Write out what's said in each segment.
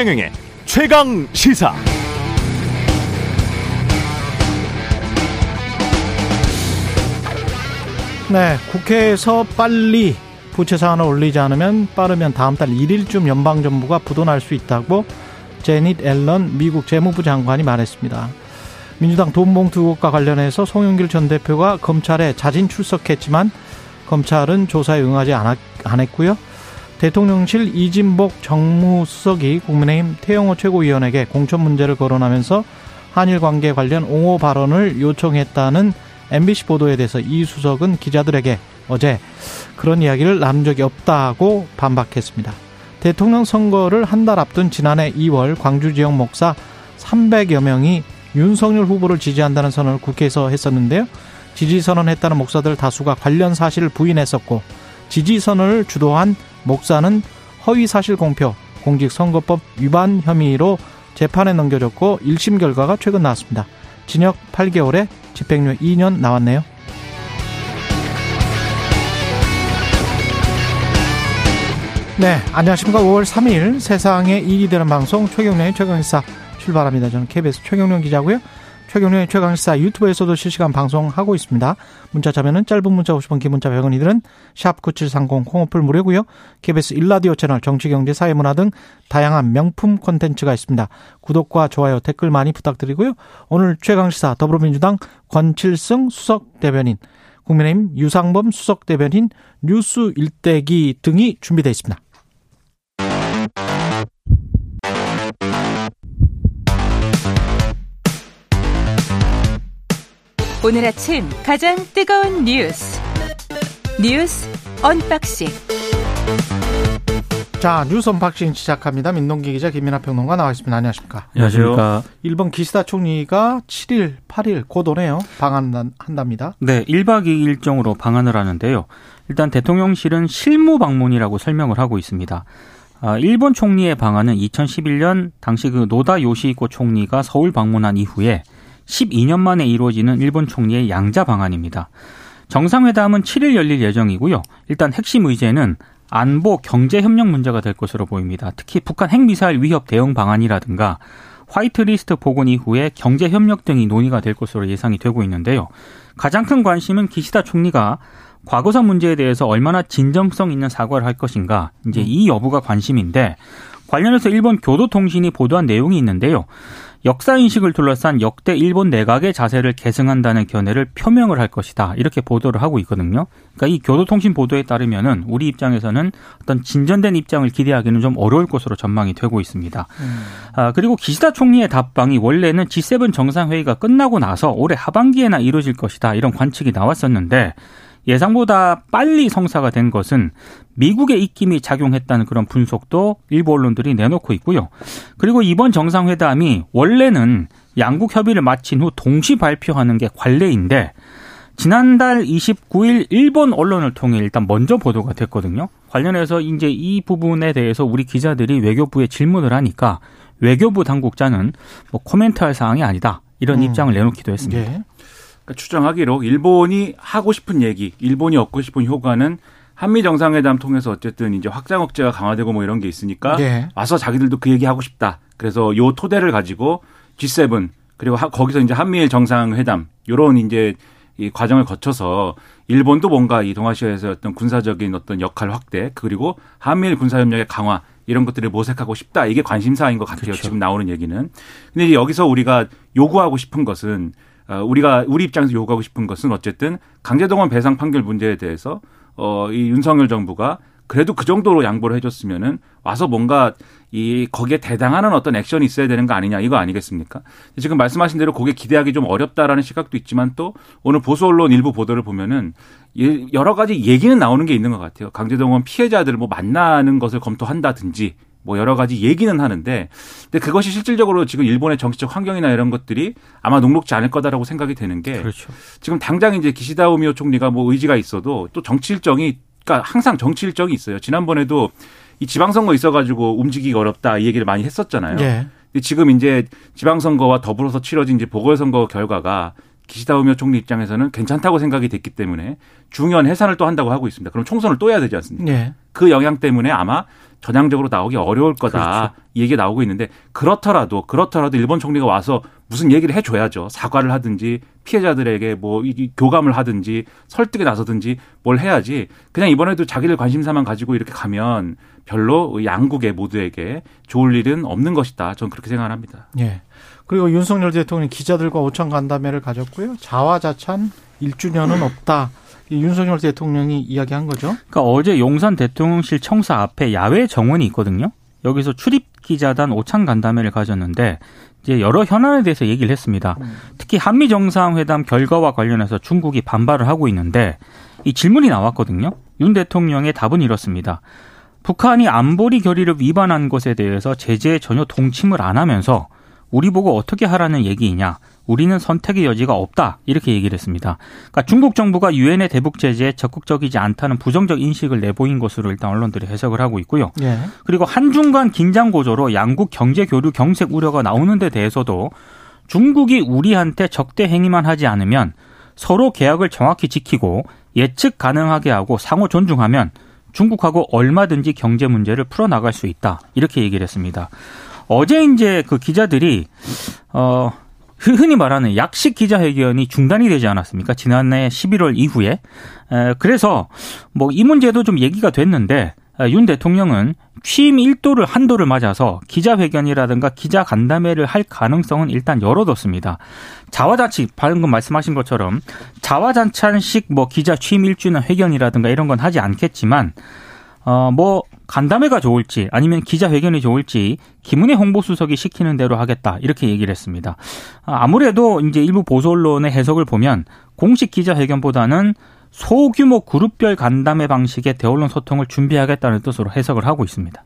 최경영의 최강 시사. 네, 국회에서 빨리 부채 사안을 올리지 않으면 빠르면 다음 달 1일쯤 연방 정부가 부도날 수 있다고 제닛 앨런 미국 재무부 장관이 말했습니다. 민주당 돈봉투 의혹과 관련해서 송영길 전 대표가 검찰에 자진 출석했지만 검찰은 조사에 응하지 않았고요. 대통령실 이진복 정무수석이 국민의힘 태영호 최고위원에게 공천 문제를 거론하면서 한일 관계 관련 옹호 발언을 요청했다는 MBC 보도에 대해서 이 수석은 기자들에게 어제 그런 이야기를 나눈 적이 없다고 반박했습니다. 대통령 선거를 한 달 앞둔 지난해 2월 광주 지역 목사 300여 명이 윤석열 후보를 지지한다는 선언을 국회에서 했었는데요. 지지 선언했다는 목사들 다수가 관련 사실을 부인했었고 지지 선언을 주도한 목사는 허위 사실 공표, 공직선거법 위반 혐의로 재판에 넘겨졌고 1심 결과가 최근 나왔습니다. 징역 8개월에 집행유예 2년 나왔네요. 네, 안녕하십니까. 5월 3일 세상에 일이 되는 방송 최경련의 최강시사 출발합니다. 저는 KBS 최경련 기자고요. 최경련의 최강시사 유튜브에서도 실시간 방송하고 있습니다. 문자 자면은 짧은 문자 50원, 긴 문자 100원 이들은 샵9730 콩오플 무료고요. KBS 일라디오 채널 정치 경제 사회문화 등 다양한 명품 콘텐츠가 있습니다. 구독과 좋아요, 댓글 많이 부탁드리고요. 오늘 최강시사 더불어민주당 권칠승 수석 대변인 국민의힘 유상범 수석 대변인 뉴스 일대기 등이 준비되어 있습니다. 오늘 아침 가장 뜨거운 뉴스 뉴스 unboxing 자 뉴스 unboxing 시작합니다. 민동기 기자 김민아 평론가 나와 있습니다. 안녕하십니까? 안녕하십니까? 일본 기시다 총리가 7일, 8일 곧 오네요. 방한한답니다. 네, 1박 2일 일정으로 방한을 하는데요. 일단 대통령실은 실무 방문이라고 설명을 하고 있습니다. 아, 일본 총리의 방한은 2011년 당시 그 노다 요시히코 총리가 서울 방문한 이후에 12년 만에 이루어지는 일본 총리의 양자 방안입니다. 정상회담은 7일 열릴 예정이고요. 일단 핵심 의제는 안보 경제 협력 문제가 될 것으로 보입니다. 특히 북한 핵미사일 위협 대응 방안이라든가 화이트리스트 복원 이후에 경제 협력 등이 논의가 될 것으로 예상이 되고 있는데요. 가장 큰 관심은 기시다 총리가 과거사 문제에 대해서 얼마나 진정성 있는 사과를 할 것인가 이제 이 여부가 관심인데 관련해서 일본 교도통신이 보도한 내용이 있는데요. 역사 인식을 둘러싼 역대 일본 내각의 자세를 계승한다는 견해를 표명을 할 것이다. 이렇게 보도를 하고 있거든요. 그러니까 이 교도통신 보도에 따르면은 우리 입장에서는 어떤 진전된 입장을 기대하기는 좀 어려울 것으로 전망이 되고 있습니다. 음. 아, 그리고 기시다 총리의 답방이 원래는 G7 정상회의가 끝나고 나서 올해 하반기에나 이루어질 것이다. 이런 관측이 나왔었는데 예상보다 빨리 성사가 된 것은 미국의 입김이 작용했다는 그런 분석도 일부 언론들이 내놓고 있고요. 그리고 이번 정상회담이 원래는 양국 협의를 마친 후 동시 발표하는 게 관례인데 지난달 29일 일본 언론을 통해 일단 먼저 보도가 됐거든요. 관련해서 이제 이 부분에 대해서 우리 기자들이 외교부에 질문을 하니까 외교부 당국자는 뭐 코멘트할 사항이 아니다. 이런 음. 입장을 내놓기도 했습니다. 네. 그러니까 추정하기로 일본이 하고 싶은 얘기, 일본이 얻고 싶은 효과는 한미 정상회담 통해서 어쨌든 이제 확장 억제가 강화되고 뭐 이런 게 있으니까 네. 와서 자기들도 그 얘기 하고 싶다. 그래서 요 토대를 가지고 G7 그리고 거기서 이제 한미일 정상회담 요런 이제 이 과정을 거쳐서 일본도 뭔가 이 동아시아에서 어떤 군사적인 어떤 역할 확대 그리고 한미일 군사협력의 강화 이런 것들을 모색하고 싶다 이게 관심사인 것 같아요. 그렇죠. 지금 나오는 얘기는. 근데 여기서 우리가 요구하고 싶은 것은 어, 우리가 우리 입장에서 요구하고 싶은 것은 어쨌든 강제동원 배상 판결 문제에 대해서 어, 이 윤석열 정부가 그래도 그 정도로 양보를 해줬으면은 와서 뭔가 이 거기에 대당하는 어떤 액션이 있어야 되는 거 아니냐 이거 아니겠습니까? 지금 말씀하신 대로 그게 기대하기 좀 어렵다라는 시각도 있지만 또 오늘 보수 언론 일부 보도를 보면은 여러 가지 얘기는 나오는 게 있는 것 같아요. 강제동원 피해자들을 뭐 만나는 것을 검토한다든지 뭐 여러 가지 얘기는 하는데 근데 그것이 실질적으로 지금 일본의 정치적 환경이나 이런 것들이 아마 녹록지 않을 거다라고 생각이 되는 게 그렇죠. 지금 당장 이제 기시다 오미오 총리가 뭐 의지가 있어도 또 정치 일정이 그러니까 항상 정치 일정이 있어요. 지난번에도 이 지방선거 있어가지고 움직이기 어렵다 이 얘기를 많이 했었잖아요. 예. 근데 지금 이제 지방선거와 더불어서 치러진 이제 보궐선거 결과가 기시다 오미오 총리 입장에서는 괜찮다고 생각이 됐기 때문에 중요한 해산을 또 한다고 하고 있습니다. 그럼 총선을 또 해야 되지 않습니까? 예. 그 영향 때문에 아마 전향적으로 나오기 어려울 거다. 그렇죠. 이 얘기가 나오고 있는데 그렇더라도 그렇더라도 일본 총리가 와서 무슨 얘기를 해 줘야죠. 사과를 하든지 피해자들에게 뭐 교감을 하든지 설득에 나서든지 뭘 해야지 그냥 이번에도 자기들 관심사만 가지고 이렇게 가면 별로 양국의 모두에게 좋을 일은 없는 것이다. 저는 그렇게 생각합니다. 예. 그리고 윤석열 대통령이 기자들과 오천 간담회를 가졌고요. 자화자찬 1주년은 없다. 윤석열 대통령이 이야기한 거죠. 그러니까 어제 용산 대통령실 청사 앞에 야외 정원이 있거든요. 여기서 출입 기자단 오찬 간담회를 가졌는데 이제 여러 현안에 대해서 얘기를 했습니다. 음. 특히 한미 정상회담 결과와 관련해서 중국이 반발을 하고 있는데 이 질문이 나왔거든요. 윤 대통령의 답은 이렇습니다. 북한이 안보리 결의를 위반한 것에 대해서 제재에 전혀 동침을 안 하면서 우리 보고 어떻게 하라는 얘기이냐. 우리는 선택의 여지가 없다. 이렇게 얘기를 했습니다. 그러니까 중국 정부가 유엔의 대북 제재에 적극적이지 않다는 부정적 인식을 내보인 것으로 일단 언론들이 해석을 하고 있고요. 예. 그리고 한중 간 긴장 고조로 양국 경제 교류 경색 우려가 나오는 데 대해서도 중국이 우리한테 적대 행위만 하지 않으면 서로 계약을 정확히 지키고 예측 가능하게 하고 상호 존중하면 중국하고 얼마든지 경제 문제를 풀어나갈 수 있다. 이렇게 얘기를 했습니다. 어제 이제 그 기자들이 어 흔히 말하는 약식 기자회견이 중단이 되지 않았습니까? 지난해 11월 이후에. 에, 그래서 뭐 이 문제도 좀 얘기가 됐는데 윤 대통령은 취임 1도를 한도를 맞아서 기자회견이라든가 기자 간담회를 할 가능성은 일단 열어뒀습니다. 자화자치 방금 말씀하신 것처럼 자화자찬식 뭐 기자 취임 1주년 회견이라든가 이런 건 하지 않겠지만 어뭐 간담회가 좋을지 아니면 기자회견이 좋을지 김은혜 홍보수석이 시키는 대로 하겠다 이렇게 얘기를 했습니다. 아, 아무래도 이제 일부 보수 언론의 해석을 보면 공식 기자회견보다는 소규모 그룹별 간담회 방식의 대언론 소통을 준비하겠다는 뜻으로 해석을 하고 있습니다.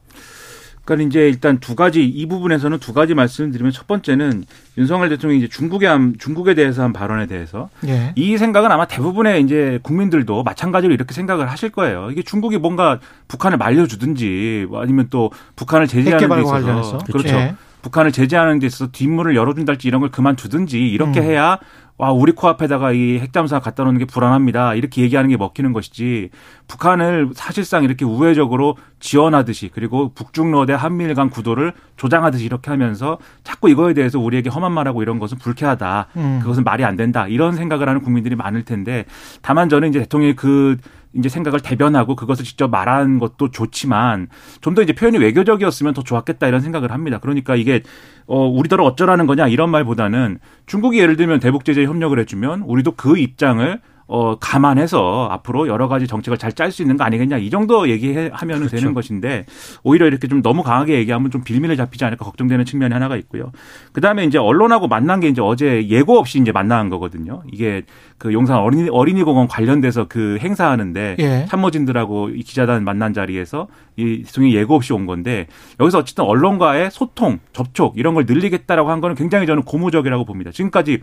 그러니까 이제 일단 두 가지 이 부분에서는 두 가지 말씀을 드리면 첫 번째는 윤석열 대통령이 이제 중국에 한 중국에 대해서 한 발언에 대해서 예. 이 생각은 아마 대부분의 이제 국민들도 마찬가지로 이렇게 생각을 하실 거예요. 이게 중국이 뭔가 북한을 말려주든지 아니면 또 북한을 제재하는 데 있어서 그렇죠. 예. 북한을 제재하는 데 있어서 뒷문을 열어준달지 이런 걸 그만두든지 이렇게 음. 해야 와 우리 코앞에다가 이 핵잠수함 갖다 놓는 게 불안합니다. 이렇게 얘기하는 게 먹히는 것이지 북한을 사실상 이렇게 우회적으로 지원하듯이 그리고 북중러 대 한미일 간 구도를 조장하듯이 이렇게 하면서 자꾸 이거에 대해서 우리에게 험한 말하고 이런 것은 불쾌하다. 음. 그것은 말이 안 된다. 이런 생각을 하는 국민들이 많을 텐데 다만 저는 이제 대통령이 그 이제 생각을 대변하고 그것을 직접 말하는 것도 좋지만 좀 더 이제 표현이 외교적이었으면 더 좋았겠다 이런 생각을 합니다. 그러니까 이게 어 우리더러 어쩌라는 거냐 이런 말보다는 중국이 예를 들면 대북 제재 협력을 해주면 우리도 그 입장을 어, 감안해서 앞으로 여러 가지 정책을 잘 짤 수 있는 거 아니겠냐 이 정도 얘기하면 그렇죠. 되는 것인데 오히려 이렇게 좀 너무 강하게 얘기하면 좀 빌미를 잡히지 않을까 걱정되는 측면이 하나가 있고요. 그 다음에 이제 언론하고 만난 게 이제 어제 예고 없이 이제 만난 거거든요. 이게 그 용산 어린이, 어린이 공원 관련돼서 그 행사하는데 예. 참모진들하고 이 기자단 만난 자리에서 이 대통령이 예고 없이 온 건데 여기서 어쨌든 언론과의 소통, 접촉 이런 걸 늘리겠다라고 한 거는 굉장히 저는 고무적이라고 봅니다. 지금까지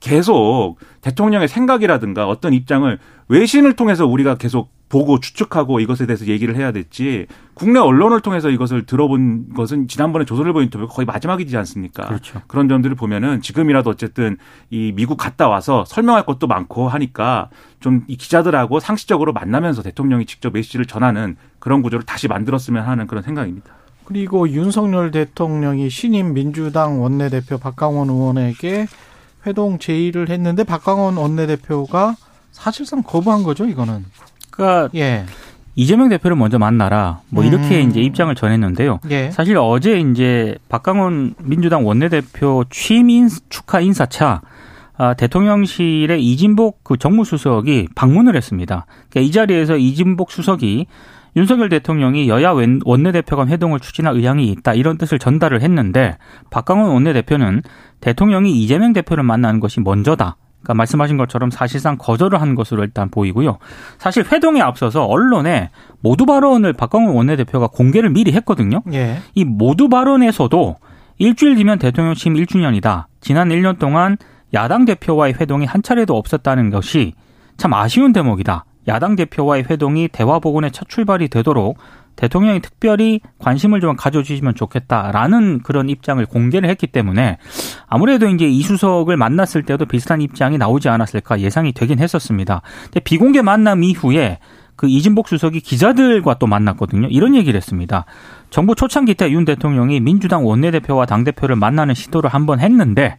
계속 대통령의 생각이라든가 어떤 입장을 외신을 통해서 우리가 계속 보고 추측하고 이것에 대해서 얘기를 해야 됐지 국내 언론을 통해서 이것을 들어본 것은 지난번에 조선일보 인터뷰 거의 마지막이지 않습니까? 그렇죠. 그런 점들을 보면은 지금이라도 어쨌든 이 미국 갔다 와서 설명할 것도 많고 하니까 좀 이 기자들하고 상시적으로 만나면서 대통령이 직접 메시지를 전하는 그런 구조를 다시 만들었으면 하는 그런 생각입니다. 그리고 윤석열 대통령이 신임 민주당 원내대표 박강원 의원에게 회동 제의를 했는데 박광원 원내대표가 사실상 거부한 거죠, 이거는. 그러니까 예. 이재명 대표를 먼저 만나라. 뭐 이렇게 음. 이제 입장을 전했는데요. 예. 사실 어제 이제 박광원 민주당 원내대표 취임 인, 축하 인사차 아, 대통령실에 이진복 그 정무수석이 방문을 했습니다. 그러니까 이 자리에서 이진복 수석이 윤석열 대통령이 여야 원내대표 간 회동을 추진할 의향이 있다 이런 뜻을 전달을 했는데 박강원 원내대표는 대통령이 이재명 대표를 만나는 것이 먼저다. 그러니까 말씀하신 것처럼 사실상 거절을 한 것으로 일단 보이고요. 사실 회동에 앞서서 언론에 모두 발언을 박광원 원내대표가 공개를 미리 했거든요. 예. 이 모두 발언에서도 일주일 뒤면 대통령 취임 1주년이다. 지난 1년 동안 야당 대표와의 회동이 한 차례도 없었다는 것이 참 아쉬운 대목이다. 야당 대표와의 회동이 대화 복원의 첫 출발이 되도록 대통령이 특별히 관심을 좀 가져주시면 좋겠다라는 그런 입장을 공개를 했기 때문에 아무래도 이제 이수석을 만났을 때도 비슷한 입장이 나오지 않았을까 예상이 되긴 했었습니다. 근데 비공개 만남 이후에 그 이진복 수석이 기자들과 또 만났거든요. 이런 얘기를 했습니다. 정부 초창기 때 윤 대통령이 민주당 원내대표와 당대표를 만나는 시도를 한번 했는데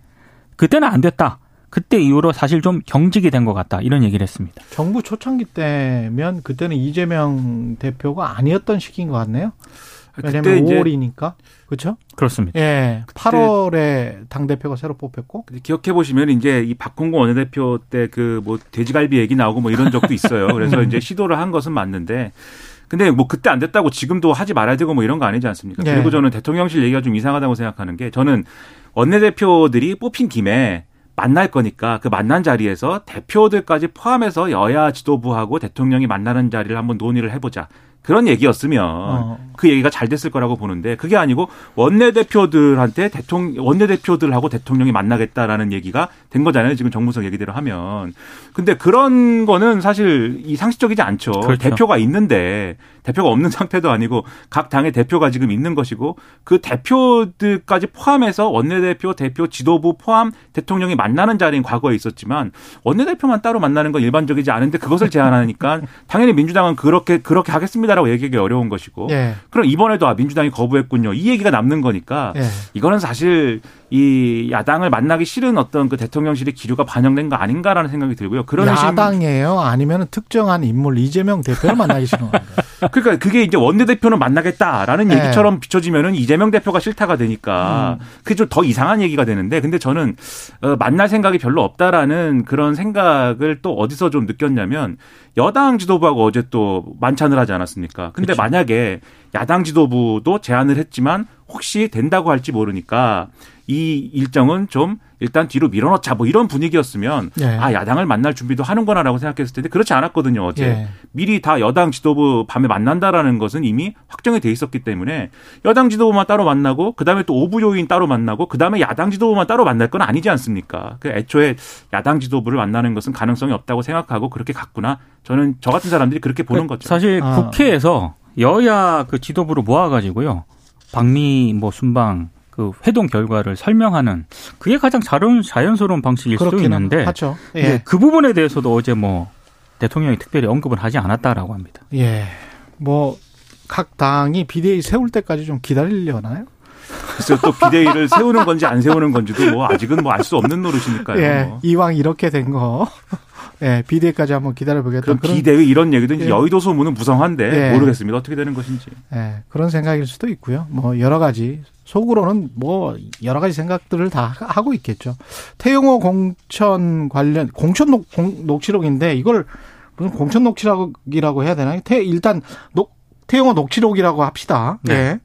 그때는 안 됐다. 그때 이후로 사실 좀 경직이 된 것 같다 이런 얘기를 했습니다. 정부 초창기 때면 그때는 이재명 대표가 아니었던 시기인 것 같네요. 왜냐면 5월이니까 그렇죠? 그렇습니다. 예, 8월에 당 대표가 새로 뽑혔고 기억해 보시면 이제 이 박홍근 원내대표 때 그 뭐 돼지갈비 얘기 나오고 뭐 이런 적도 있어요. 그래서 음. 이제 시도를 한 것은 맞는데 근데 뭐 그때 안 됐다고 지금도 하지 말아야 되고 뭐 이런 거 아니지 않습니까? 네. 그리고 저는 대통령실 얘기가 좀 이상하다고 생각하는 게 저는 원내대표들이 뽑힌 김에 만날 거니까 그 만난 자리에서 대표들까지 포함해서 여야 지도부하고 대통령이 만나는 자리를 한번 논의를 해보자. 그런 얘기였으면 어. 그 얘기가 잘 됐을 거라고 보는데 그게 아니고 원내대표들한테 대통령 원내대표들하고 대통령이 만나겠다라는 얘기가 된 거잖아요. 지금 정무석 얘기대로 하면. 근데 그런 거는 사실 이 상식적이지 않죠. 그렇죠. 대표가 있는데 대표가 없는 상태도 아니고 각 당의 대표가 지금 있는 것이고 그 대표들까지 포함해서 원내대표, 대표, 지도부 포함 대통령이 만나는 자리인 과거에 있었지만 원내대표만 따로 만나는 건 일반적이지 않은데 그것을 제안하니까 당연히 민주당은 그렇게 그렇게 하겠습니다 라고 얘기하기 어려운 것이고 예. 그럼 이번에도 아 민주당이 거부했군요. 이 얘기가 남는 거니까 예. 이거는 사실 이 야당을 만나기 싫은 어떤 그 대통령실의 기류가 반영된 거 아닌가라는 생각이 들고요. 그런 야당이에요? 아니면 특정한 인물 이재명 대표를 만나기 싫은 건가요? 그러니까 그게 이제 원내대표는 만나겠다라는 네. 얘기처럼 비춰지면은 이재명 대표가 싫다가 되니까 음. 그게 좀 더 이상한 얘기가 되는데 근데 저는 어, 만날 생각이 별로 없다라는 그런 생각을 또 어디서 좀 느꼈냐면 여당 지도부하고 어제 또 만찬을 하지 않았습니까? 근데 그렇죠. 만약에 야당 지도부도 제안을 했지만 혹시 된다고 할지 모르니까 이 일정은 좀 일단 뒤로 밀어넣자 뭐 이런 분위기였으면 예. 아 야당을 만날 준비도 하는구나라고 생각했을 텐데 그렇지 않았거든요 어제 예. 미리 다 여당 지도부 밤에 만난다라는 것은 이미 확정이 돼 있었기 때문에 여당 지도부만 따로 만나고 그다음에 또 오부 요인 따로 만나고 그다음에 야당 지도부만 따로 만날 건 아니지 않습니까? 그 애초에 야당 지도부를 만나는 것은 가능성이 없다고 생각하고 그렇게 갔구나 저는 저 같은 사람들이 그렇게 보는 거죠. 사실 아. 국회에서 여야 그 지도부를 모아가지고요 박미 뭐 순방 그 회동 결과를 설명하는 그게 가장 자연, 자연스러운 방식일 수도 있는데 하죠. 예. 그 부분에 대해서도 어제 뭐 대통령이 특별히 언급을 하지 않았다라고 합니다. 예. 뭐 각 당이 비대위 세울 때까지 좀 기다리려나요? 그래서 또 비대위를 세우는 건지 안 세우는 건지도 뭐 아직은 뭐 알 수 없는 노릇이니까요. 예. 뭐. 이왕 이렇게 된 거. 예, 비대위까지 한번 기다려보겠다. 그럼 비대위 이런 얘기도 예. 여의도 소문은 무성한데 예. 모르겠습니다. 어떻게 되는 것인지. 예, 그런 생각일 수도 있고요. 뭐 여러 가지 속으로는 뭐 여러 가지 생각들을 다 하고 있겠죠. 태용호 공천 관련 공천 녹, 공, 녹취록인데 이걸 무슨 공천 녹취록이라고 해야 되나요? 태, 일단 녹, 태용호 녹취록이라고 합시다. 네. 네.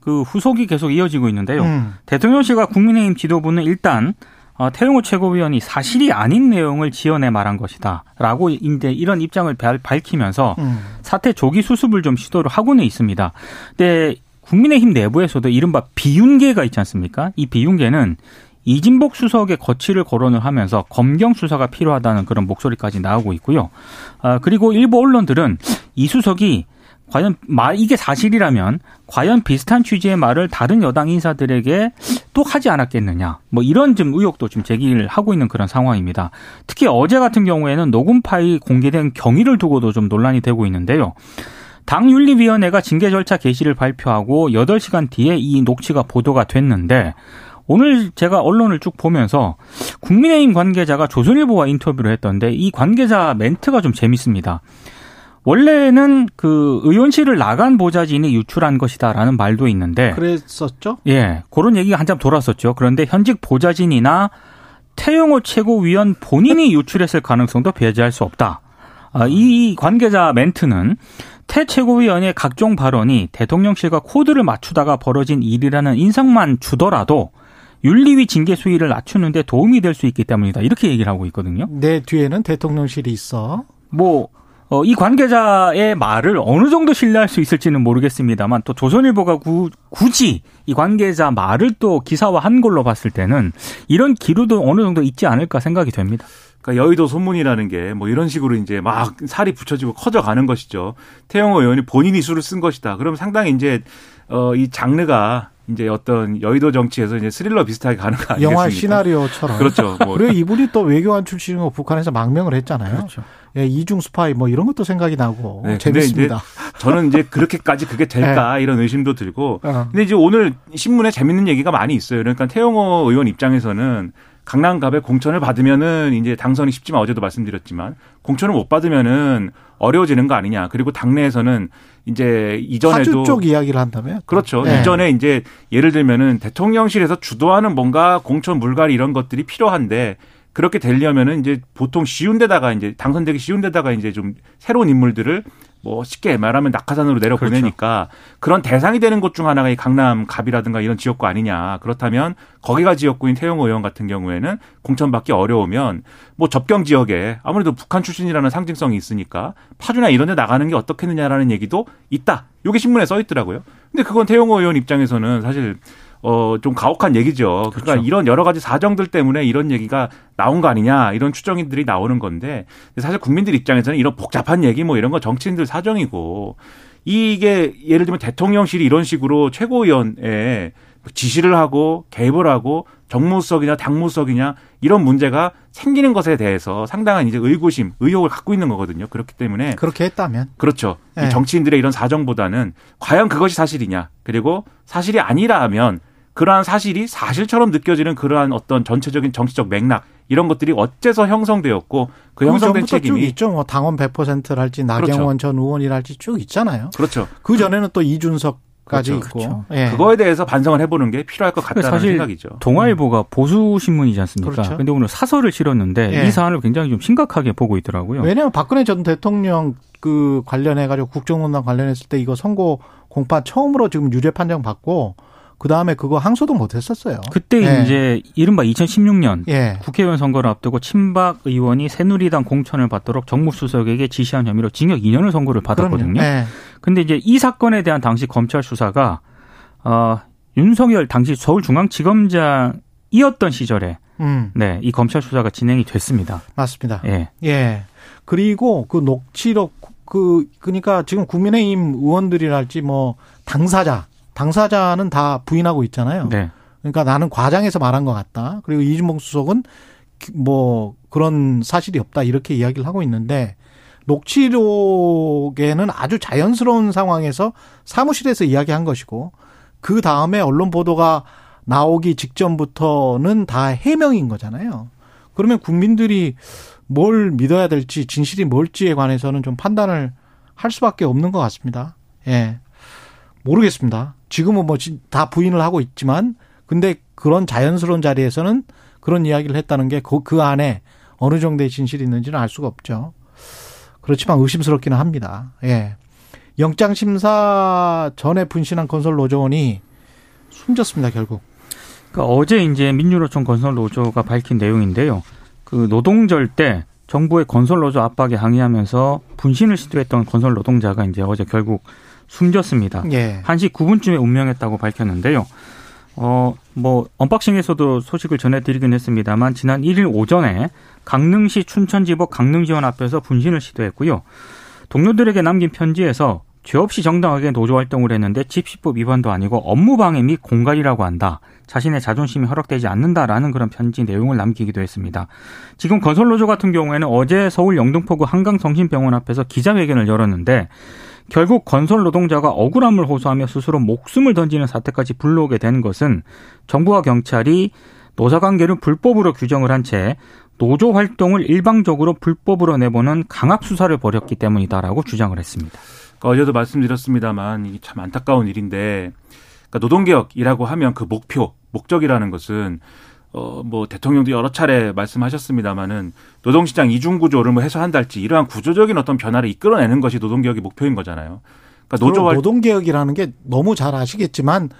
그 후속이 계속 이어지고 있는데요. 음. 대통령실과 국민의힘 지도부는 일단 어, 태용호 최고위원이 사실이 아닌 내용을 지어내 말한 것이다라고 이제 이런 입장을 밝히면서 음. 사태 조기 수습을 좀 시도를 하고는 있습니다. 근데 국민의힘 내부에서도 이른바 비윤계가 있지 않습니까? 이 비윤계는 이진복 수석의 거취를 거론을 하면서 검경 수사가 필요하다는 그런 목소리까지 나오고 있고요. 아, 그리고 일부 언론들은 이 수석이 과연 말 이게 사실이라면 과연 비슷한 취지의 말을 다른 여당 인사들에게 또 하지 않았겠느냐 뭐 이런 좀 의혹도 좀 제기를 하고 있는 그런 상황입니다. 특히 어제 같은 경우에는 녹음 파일 공개된 경위를 두고도 좀 논란이 되고 있는데요. 당 윤리위원회가 징계 절차 개시를 발표하고 8시간 뒤에 이 녹취가 보도가 됐는데 오늘 제가 언론을 쭉 보면서 국민의힘 관계자가 조선일보와 인터뷰를 했던데 이 관계자 멘트가 좀 재밌습니다. 원래는 그 의원실을 나간 보좌진이 유출한 것이다라는 말도 있는데 그랬었죠? 예. 그런 얘기가 한참 돌았었죠. 그런데 현직 보좌진이나 태영호 최고위원 본인이 유출했을 가능성도 배제할 수 없다. 아, 이 관계자 멘트는 태 최고위원의 각종 발언이 대통령실과 코드를 맞추다가 벌어진 일이라는 인상만 주더라도 윤리위 징계 수위를 낮추는데 도움이 될 수 있기 때문이다. 이렇게 얘기를 하고 있거든요. 내 뒤에는 대통령실이 있어. 뭐, 어, 이 관계자의 말을 어느 정도 신뢰할 수 있을지는 모르겠습니다만 또 조선일보가 구, 굳이 이 관계자 말을 또 기사화한 걸로 봤을 때는 이런 기류도 어느 정도 있지 않을까 생각이 됩니다. 그러니까 여의도 소문이라는 게 뭐 이런 식으로 이제 막 살이 붙여지고 커져가는 것이죠. 태영호 의원이 본인이 술을 쓴 것이다. 그러면 상당히 이제 어 이 장르가 이제 어떤 여의도 정치에서 이제 스릴러 비슷하게 가는 거 아니겠습니까? 영화 시나리오처럼. 그렇죠. 뭐. 그리고 이분이 또 외교관 출신이고 북한에서 망명을 했잖아요. 그렇죠. 예, 이중 스파이 뭐 이런 것도 생각이 나고 네, 재밌습니다. 이제 저는 이제 그렇게까지 그게 될까 네. 이런 의심도 들고. 어. 근데 이제 오늘 신문에 재밌는 얘기가 많이 있어요. 그러니까 태영호 의원 입장에서는 강남갑에 공천을 받으면은 이제 당선이 쉽지만 어제도 말씀드렸지만 공천을 못 받으면은 어려워지는 거 아니냐. 그리고 당내에서는 이제 이전에도 파주 쪽 이야기를 한다면 그렇죠. 네. 이전에 이제 예를 들면은 대통령실에서 주도하는 뭔가 공천 물갈이 이런 것들이 필요한데 그렇게 되려면은 이제 보통 쉬운 데다가 이제 당선되기 쉬운 데다가 이제 좀 새로운 인물들을 뭐 쉽게 말하면 낙하산으로 내려 그렇죠. 보내니까 그렇죠. 그런 대상이 되는 곳 중 하나가 이 강남 갑이라든가 이런 지역구 아니냐. 그렇다면 거기가 지역구인 태영호 의원 같은 경우에는 공천받기 어려우면 뭐 접경 지역에 아무래도 북한 출신이라는 상징성이 있으니까 파주나 이런 데 나가는 게 어떻겠느냐라는 얘기도 있다. 요게 신문에 써 있더라고요. 근데 그건 태영호 의원 입장에서는 사실 어, 좀 가혹한 얘기죠. 그러니까 그렇죠. 이런 여러 가지 사정들 때문에 이런 얘기가 나온 거 아니냐, 이런 추정인들이 나오는 건데, 사실 국민들 입장에서는 이런 복잡한 얘기 뭐 이런 거 정치인들 사정이고, 이게 예를 들면 대통령실이 이런 식으로 최고위원에 지시를 하고 개입을 하고 정무수석이냐 당무수석이냐 이런 문제가 생기는 것에 대해서 상당한 이제 의구심, 의혹을 갖고 있는 거거든요. 그렇기 때문에 그렇게 했다면 그렇죠. 네. 정치인들의 이런 사정보다는 과연 그것이 사실이냐 그리고 사실이 아니라면 그러한 사실이 사실처럼 느껴지는 그러한 어떤 전체적인 정치적 맥락 이런 것들이 어째서 형성되었고 그 형성된 책임이 쭉 있죠. 뭐 당원 100%랄지 나경원 그렇죠. 전 의원이랄지 쭉 있잖아요. 그렇죠. 그 전에는 또 이준석 까지 그렇죠. 있고 그렇죠. 예. 그거에 대해서 반성을 해보는 게 필요할 것 같다는 사실 생각이죠. 동아일보가 보수 신문이지 않습니까? 그렇죠. 근데 오늘 사설을 실었는데 예. 이 사안을 굉장히 좀 심각하게 보고 있더라고요. 왜냐하면 박근혜 전 대통령 그 관련해 가지고 국정농단 관련했을 때 이거 선고 공판 처음으로 지금 유죄 판정 받고 그 다음에 그거 항소도 못 했었어요. 그때 예. 이제 이른바 2016년 예. 국회의원 선거를 앞두고 친박 의원이 새누리당 공천을 받도록 정무수석에게 지시한 혐의로 징역 2년을 선고를 받았거든요. 예. 근데 이제 이 사건에 대한 당시 검찰 수사가 어, 윤석열 당시 서울중앙지검장이었던 시절에 음. 네, 이 검찰 수사가 진행이 됐습니다. 맞습니다. 예. 예. 그리고 그 녹취록 그 그러니까 지금 국민의힘 의원들이랄지 뭐 당사자 당사자는 다 부인하고 있잖아요. 네. 그러니까 나는 과장해서 말한 것 같다. 그리고 이준봉 수석은 뭐 그런 사실이 없다 이렇게 이야기를 하고 있는데 녹취록에는 아주 자연스러운 상황에서 사무실에서 이야기한 것이고 그 다음에 언론 보도가 나오기 직전부터는 다 해명인 거잖아요. 그러면 국민들이 뭘 믿어야 될지 진실이 뭘지에 관해서는 좀 판단을 할 수밖에 없는 것 같습니다. 예. 모르겠습니다. 지금은 뭐 다 부인을 하고 있지만 근데 그런 자연스러운 자리에서는 그런 이야기를 했다는 게그 그 안에 어느 정도의 진실이 있는지는 알 수가 없죠. 그렇지만 의심스럽기는 합니다. 예. 영장 심사 전에 분신한 건설 노조원이 숨졌습니다, 결국. 그러니까 어제 이제 민주노총 건설 노조가 밝힌 내용인데요. 그 노동절 때 정부의 건설 노조 압박에 항의하면서 분신을 시도했던 건설 노동자가 이제 어제 결국 숨졌습니다. 예. 1시 9분쯤에 운명했다고 밝혔는데요. 어, 뭐, 언박싱에서도 소식을 전해드리긴 했습니다만, 지난 1일 오전에 강릉시 춘천지법 강릉지원 앞에서 분신을 시도했고요. 동료들에게 남긴 편지에서 죄 없이 정당하게 노조 활동을 했는데 집시법 위반도 아니고 업무방해 및 공갈이라고 한다. 자신의 자존심이 허락되지 않는다라는 그런 편지 내용을 남기기도 했습니다. 지금 건설노조 같은 경우에는 어제 서울 영등포구 한강성심병원 앞에서 기자회견을 열었는데 결국 건설 노동자가 억울함을 호소하며 스스로 목숨을 던지는 사태까지 불러오게 된 것은 정부와 경찰이 노사관계를 불법으로 규정을 한 채 노조 활동을 일방적으로 불법으로 내보는 강압 수사를 벌였기 때문이다라고 주장을 했습니다. 그러니까 어제도 말씀드렸습니다만 이게 참 안타까운 일인데 그러니까 노동개혁이라고 하면 그 목표, 목적이라는 것은 어, 뭐 대통령도 여러 차례 말씀하셨습니다마는 노동시장 이중 구조를 뭐 해소한달지 이러한 구조적인 어떤 변화를 이끌어내는 것이 노동개혁의 목표인 거잖아요. 그러니까 노조 노동개혁이라는 게 너무 잘 아시겠지만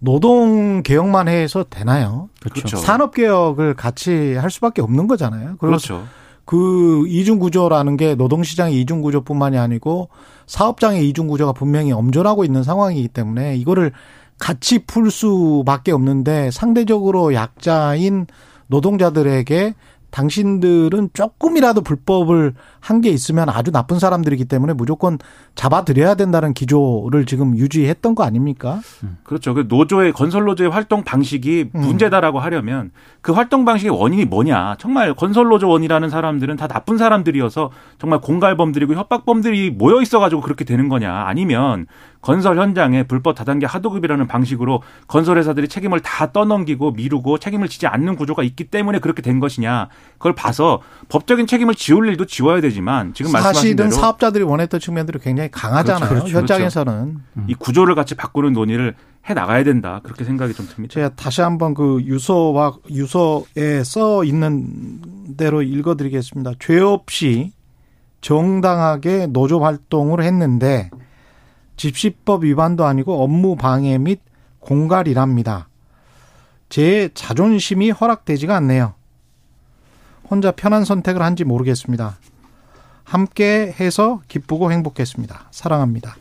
노동 개혁만 해서 되나요? 그렇죠. 산업 개혁을 같이 할 수밖에 없는 거잖아요. 그렇죠. 그 이중 구조라는 게 노동 시장의 이중 구조뿐만이 아니고 사업장의 이중 구조가 분명히 엄존하고 있는 상황이기 때문에 이거를 같이 풀 수밖에 없는데 상대적으로 약자인 노동자들에게 당신들은 조금이라도 불법을 한 게 있으면 아주 나쁜 사람들이기 때문에 무조건 잡아들여야 된다는 기조를 지금 유지했던 거 아닙니까? 음. 그렇죠. 그 노조의 건설 노조의 활동 방식이 음. 문제다라고 하려면 그 활동 방식의 원인이 뭐냐? 정말 건설 노조원이라는 사람들은 다 나쁜 사람들이어서 정말 공갈범들이고 협박범들이 모여 있어가지고 그렇게 되는 거냐? 아니면 건설 현장에 불법 다단계 하도급이라는 방식으로 건설 회사들이 책임을 다 떠넘기고 미루고 책임을 지지 않는 구조가 있기 때문에 그렇게 된 것이냐 그걸 봐서 법적인 책임을 지울 일도 지워야 되지만 지금 말씀하신 대로 사실은 사업자들이 원했던 측면들이 굉장히 강하잖아요 그렇죠, 그렇죠. 현장에서는 그렇죠. 이 구조를 같이 바꾸는 논의를 해 나가야 된다 그렇게 생각이 좀 듭니다. 제가 다시 한번 그 유서와 유서에 써 있는 대로 읽어드리겠습니다. 죄 없이 정당하게 노조 활동을 했는데 집시법 위반도 아니고 업무 방해 및 공갈이랍니다. 제 자존심이 허락되지가 않네요. 혼자 편한 선택을 한지 모르겠습니다. 함께 해서 기쁘고 행복했습니다. 사랑합니다.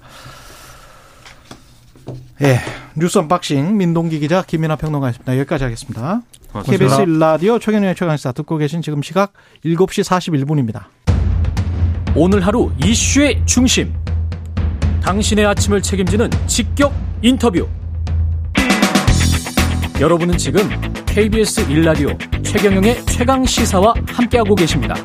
예. 뉴스 unboxing 민동기 기자 김민아 평론가였습니다. 여기까지 하겠습니다. 고맙습니다. KBS 라디오 최경영의 최강시사 듣고 계신 지금 시각 7시 41분입니다. 오늘 하루 이슈의 중심. 당신의 아침을 책임지는 직격 인터뷰. 여러분은 지금 KBS 1라디오 최경영의 최강 시사와 함께하고 계십니다.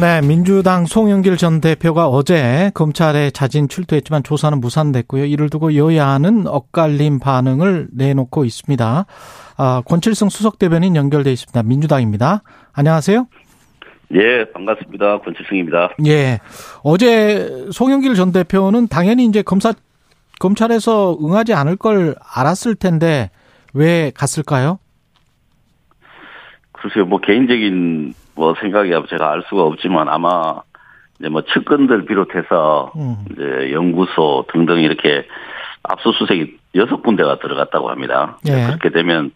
네, 민주당 송영길 전 대표가 어제 검찰에 자진 출두했지만 조사는 무산됐고요. 이를 두고 여야는 엇갈린 반응을 내놓고 있습니다. 아, 권칠승 수석 대변인 연결돼 있습니다. 민주당입니다. 안녕하세요. 예, 반갑습니다. 권칠승입니다. 예. 어제 송영길 전 대표는 당연히 이제 검사, 검찰에서 응하지 않을 걸 알았을 텐데 왜 갔을까요? 글쎄요, 뭐 개인적인 뭐 생각이야 제가 알 수가 없지만 아마 이제 뭐 측근들 비롯해서 음. 이제 연구소 등등 이렇게 압수수색이 여섯 군데가 들어갔다고 합니다. 예. 그렇게 되면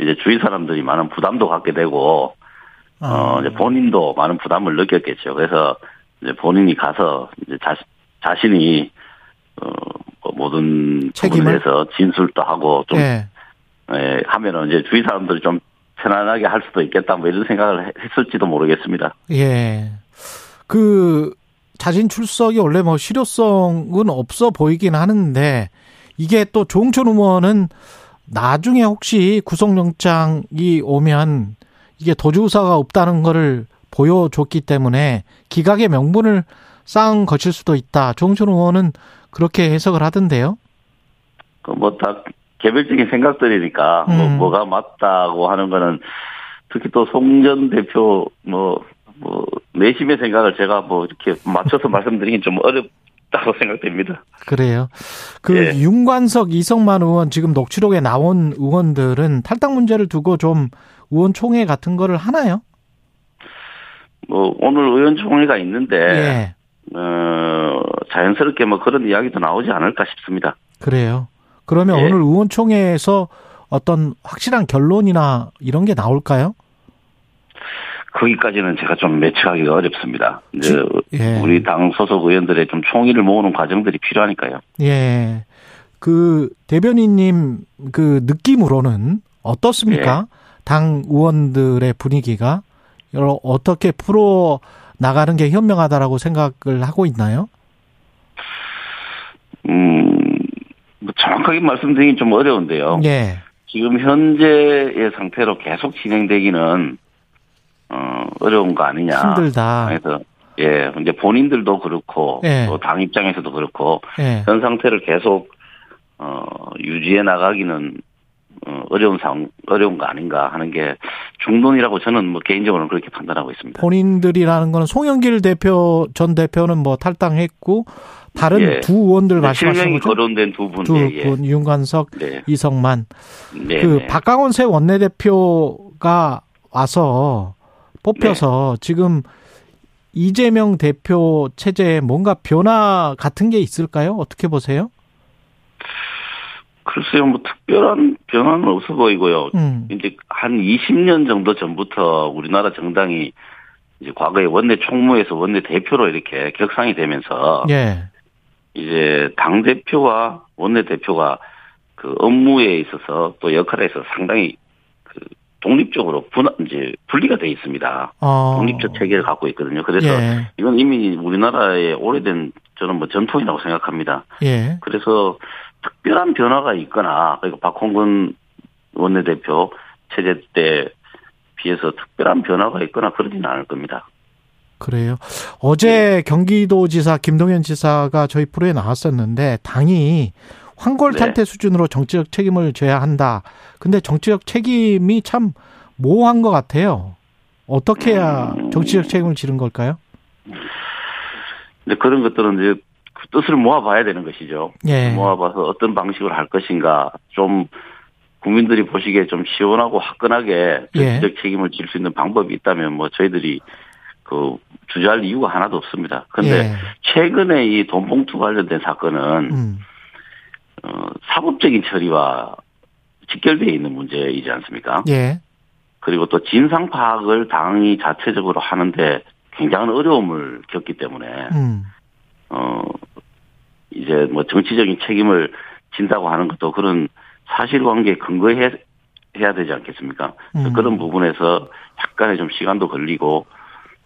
이제 주위 사람들이 많은 부담도 갖게 되고 어, 이제 본인도 많은 부담을 느꼈겠죠. 그래서 이제 본인이 가서 이제 자, 자신이 어, 뭐 모든 책임을 해서 진술도 하고 좀 예. 예, 하면은 이제 주위 사람들이 좀 편안하게 할 수도 있겠다 뭐 이런 생각을 했을지도 모르겠습니다. 예. 그 자진 출석이 원래 뭐 실효성은 없어 보이긴 하는데 이게 또 조홍천 의원은 나중에 혹시 구속영장이 오면 이게 도주사가 없다는 거를 보여줬기 때문에 기각의 명분을 쌓은 것일 수도 있다. 종천 의원은 그렇게 해석을 하던데요. 그뭐다 개별적인 생각들이니까 뭐 음. 뭐 뭐가 맞다고 하는 거는 특히 또 송전 대표 뭐뭐 뭐 내심의 생각을 제가 뭐 이렇게 맞춰서 말씀드리긴 좀 어렵다고 생각됩니다. 그래요. 그 예. 윤관석 이성만 의원 지금 녹취록에 나온 의원들은 탈당 문제를 두고 좀 의원총회 같은 거를 하나요? 뭐 오늘 의원총회가 있는데 예. 어, 자연스럽게 뭐 그런 이야기도 나오지 않을까 싶습니다. 그래요. 그러면 예. 오늘 의원총회에서 어떤 확실한 결론이나 이런 게 나올까요? 거기까지는 제가 좀 예측하기가 어렵습니다. 이제 예. 우리 당 소속 의원들의 좀 총의를 모으는 과정들이 필요하니까요. 예. 그 대변인님 그 느낌으로는 어떻습니까? 예. 당 의원들의 분위기가 어떻게 풀어 나가는 게 현명하다라고 생각을 하고 있나요? 음, 뭐 정확하게 말씀드리긴 좀 어려운데요. 예. 지금 현재의 상태로 계속 진행되기는 어, 어려운 거 아니냐. 힘들다. 그래서 예, 이제 본인들도 그렇고 예. 또당 입장에서도 그렇고 예. 현 상태를 계속 어, 유지해 나가기는 어, 어려운 상 어려운 거 아닌가 하는 게 중론이라고 저는 뭐 개인적으로는 그렇게 판단하고 있습니다. 본인들이라는 거는 송영길 대표 전 대표는 뭐 탈당했고 다른 예. 두 의원들 네, 말씀하시는 거죠? 거론된 두 분, 두 예, 분, 예. 윤관석, 네. 이성만. 네, 그 네. 박강원 새 원내대표가 와서 뽑혀서 네. 지금 이재명 대표 체제에 뭔가 변화 같은 게 있을까요? 어떻게 보세요? 글쎄요, 뭐 특별한 변화는 없어 보이고요. 음. 이제 한 20년 정도 전부터 우리나라 정당이 이제 과거에 원내 총무에서 원내 대표로 이렇게 격상이 되면서 예. 이제 당 대표와 원내 대표가 그 업무에 있어서 또 역할에 있어서 상당히 그 독립적으로 분 이제 분리가 돼 있습니다. 어. 독립적 체계를 갖고 있거든요. 그래서 예. 이건 이미 우리나라의 오래된 저는 뭐 전통이라고 생각합니다. 예. 그래서 특별한 변화가 있거나 그리고 박홍근 원내대표 체제 때 비해서 특별한 변화가 있거나 그러지는 않을 겁니다. 그래요. 어제 네. 경기도지사 김동연 지사가 저희 프로에 나왔었는데 당이 황골 네. 탈퇴 네. 수준으로 정치적 책임을 져야 한다. 근데 정치적 책임이 참 모호한 것 같아요. 어떻게 해야 음. 정치적 책임을 지는 걸까요? 네, 그런 것들은 이제 그 뜻을 모아봐야 되는 것이죠. 예. 모아봐서 어떤 방식으로 할 것인가 좀 국민들이 보시기에 좀 시원하고 화끈하게 정치적 예. 책임을 질 수 있는 방법이 있다면 뭐 저희들이 그 주저할 이유가 하나도 없습니다. 그런데 예. 최근에 이 돈봉투 관련된 사건은 음. 어, 사법적인 처리와 직결되어 있는 문제이지 않습니까? 예. 그리고 또 진상 파악을 당이 자체적으로 하는데 굉장한 어려움을 겪기 때문에 음. 어 이제 뭐 정치적인 책임을 진다고 하는 것도 그런 사실관계에 근거해 해야 되지 않겠습니까? 음. 그런 부분에서 약간의 좀 시간도 걸리고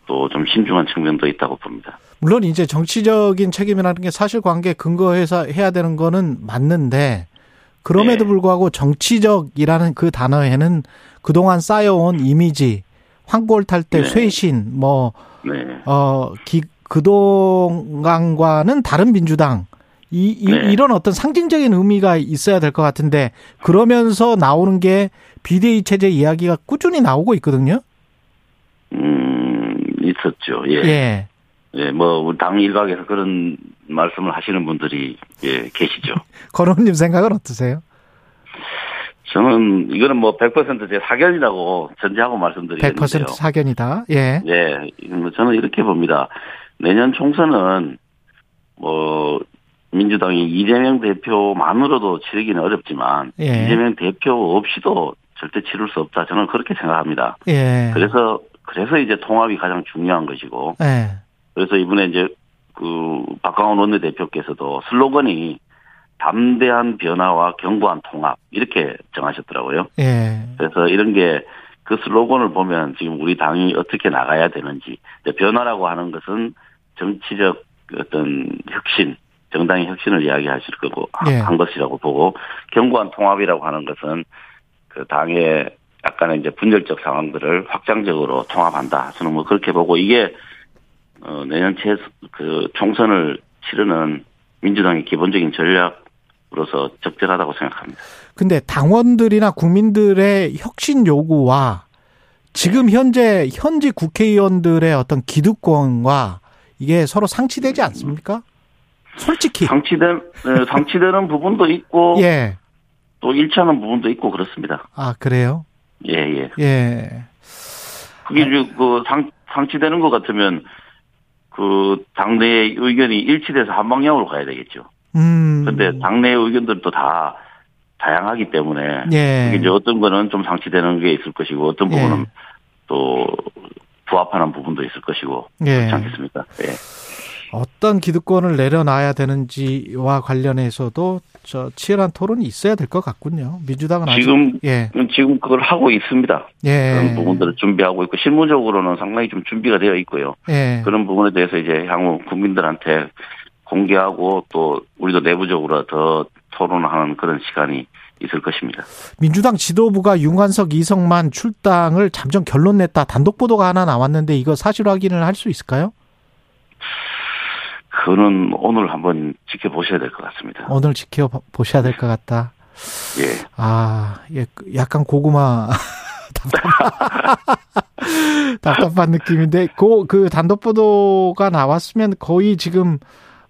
또 좀 신중한 측면도 있다고 봅니다. 물론 이제 정치적인 책임이라는 게 사실관계 근거해서 해야 되는 거는 맞는데 그럼에도 네. 불구하고 정치적이라는 그 단어에는 그동안 쌓여온 이미지, 황골 탈때 네. 쇄신, 뭐, 네. 어, 기, 그동안과는 다른 민주당, 이, 이 네. 이런 어떤 상징적인 의미가 있어야 될 것 같은데 그러면서 나오는 게 비대위 체제 이야기가 꾸준히 나오고 있거든요. 음 있었죠. 예. 예. 예, 뭐, 우리 당 일각에서 그런 말씀을 하시는 분들이, 예, 계시죠. 건원님 생각은 어떠세요? 저는, 이거는 뭐, 100%제 사견이라고 전제하고 말씀드리겠는데요. 100% 사견이다. 예. 예, 뭐 저는 이렇게 봅니다. 내년 총선은, 뭐, 민주당이 이재명 대표만으로도 치르기는 어렵지만 예. 이재명 대표 없이도 절대 치를 수 없다. 저는 그렇게 생각합니다. 예. 그래서 그래서 이제 통합이 가장 중요한 것이고 예. 그래서 이번에 이제 그 박강원 원내대표께서도 슬로건이 담대한 변화와 견고한 통합 이렇게 정하셨더라고요. 예. 그래서 이런 게 그 슬로건을 보면 지금 우리 당이 어떻게 나가야 되는지 변화라고 하는 것은 정치적 어떤 혁신 정당의 혁신을 이야기하실 거고 네. 한 것이라고 보고 견고한 통합이라고 하는 것은 그 당의 약간의 이제 분열적 상황들을 확장적으로 통합한다. 저는 뭐 그렇게 보고 이게 어 내년 최그 총선을 치르는 민주당의 기본적인 전략으로서 적절하다고 생각합니다. 근데 당원들이나 국민들의 혁신 요구와 지금 현재 현지 국회의원들의 어떤 기득권과 이게 서로 상치되지 않습니까? 솔직히 상치된 네, 상치되는 부분도 있고 예. 또 일치하는 부분도 있고 그렇습니다. 아 그래요? 예예. 예. 예. 그게 이제 그 상, 상치되는 것 같으면 그 당내의 의견이 일치돼서 한 방향으로 가야 되겠죠. 음. 근데 당내의 의견들도 다 다양하기 때문에 예. 이제 어떤 거는 좀 상치되는 게 있을 것이고 어떤 부분은 예. 또 부합하는 부분도 있을 것이고 예. 그렇지 않겠습니까? 예. 어떤 기득권을 내려놔야 되는지와 관련해서도 저 치열한 토론이 있어야 될 것 같군요. 민주당은 지금 아직, 예. 지금 그걸 하고 있습니다. 예. 그런 부분들을 준비하고 있고 실무적으로는 상당히 좀 준비가 되어 있고요. 예. 그런 부분에 대해서 이제 향후 국민들한테 공개하고 또 우리도 내부적으로 더 토론하는 그런 시간이 있을 것입니다. 민주당 지도부가 윤관석, 이성만 출당을 잠정 결론 냈다 단독 보도가 하나 나왔는데 이거 사실 확인을 할 수 있을까요? 그는 오늘 한번 지켜보셔야 될 것 같습니다. 오늘 지켜보셔야 될 것 같다. 예. 아, 예, 약간 고구마. 답답한 느낌인데, 그, 그 단독 보도가 나왔으면 거의 지금,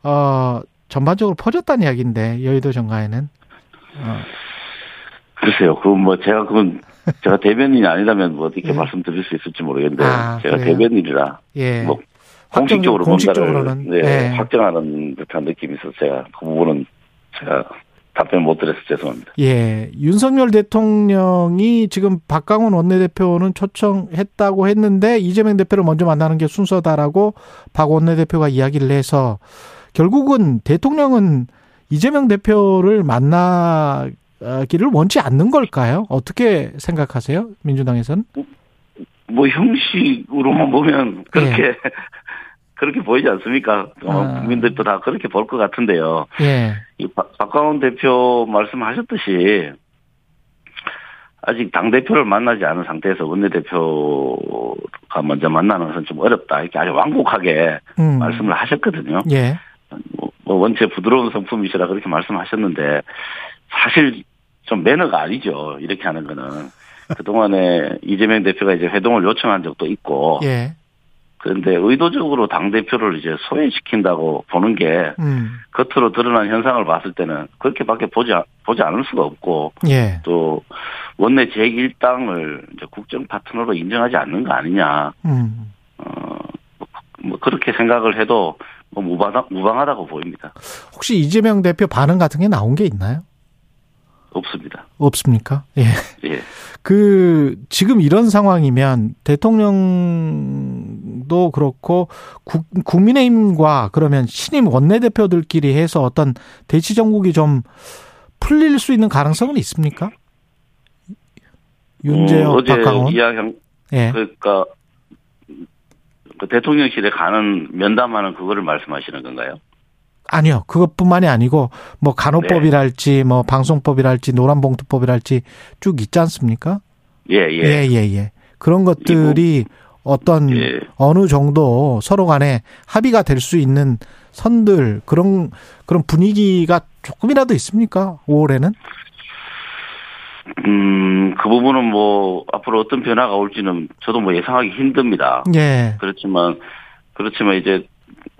어, 전반적으로 퍼졌다는 이야기인데, 여의도 정가에는. 어. 글쎄요, 그 뭐, 제가 그건, 제가 대변인이 아니라면 뭐 어떻게 예. 말씀드릴 수 있을지 모르겠는데, 아, 제가 그래요? 대변인이라. 예. 뭐, 공식적으로 공식적으로는 네, 네. 확정하는 듯한 느낌이 있어서 제가 그 부분은 제가 답변 못 드려서 죄송합니다. 예. 윤석열 대통령이 지금 박강원 원내대표는 초청했다고 했는데 이재명 대표를 먼저 만나는 게 순서다라고 박 원내대표가 이야기를 해서 결국은 대통령은 이재명 대표를 만나 기를 원치 않는 걸까요? 어떻게 생각하세요? 민주당에서는? 뭐 형식으로만 보면 그렇게 예. 그렇게 보이지 않습니까? 아. 국민들도 다 그렇게 볼 것 같은데요. 예. 이 박, 박광원 대표 말씀하셨듯이 아직 당 대표를 만나지 않은 상태에서 원내 대표가 먼저 만나는 것은 좀 어렵다 이렇게 아주 완곡하게 음. 말씀을 하셨거든요. 예. 뭐, 뭐 원체 부드러운 성품이시라 그렇게 말씀하셨는데 사실 좀 매너가 아니죠 이렇게 하는 거는 그 동안에 이재명 대표가 이제 회동을 요청한 적도 있고. 예. 그런데 의도적으로 당 대표를 이제 소외시킨다고 보는 게 음. 겉으로 드러난 현상을 봤을 때는 그렇게밖에 보지 보지 않을 수가 없고 예. 또 원내 제1당을 이제 국정 파트너로 인정하지 않는 거 아니냐. 음. 어, 뭐 그렇게 생각을 해도 뭐 무방, 무방하다고 보입니다. 혹시 이재명 대표 반응 같은 게 나온 게 있나요? 없습니다. 없습니까? 예. 예. 그 지금 이런 상황이면 대통령도 그렇고 국, 국민의힘과 그러면 신임 원내대표들끼리 해서 어떤 대치 정국이 좀 풀릴 수 있는 가능성은 있습니까? 윤재혁, 음, 박강원. 이야기 예. 그러니까 그 대통령실에 가는 면담하는 그거를 말씀하시는 건가요? 아니요. 그것뿐만이 아니고 뭐 간호법이랄지 네. 뭐 방송법이랄지 노란봉투법이랄지 쭉 있지 않습니까? 예, 예. 예, 예, 예. 그런 것들이 어떤 예. 어느 정도 서로 간에 합의가 될 수 있는 선들 그런 그런 분위기가 조금이라도 있습니까? 5월에는? 음, 그 부분은 뭐 앞으로 어떤 변화가 올지는 저도 뭐 예상하기 힘듭니다. 예. 그렇지만 그렇지만 이제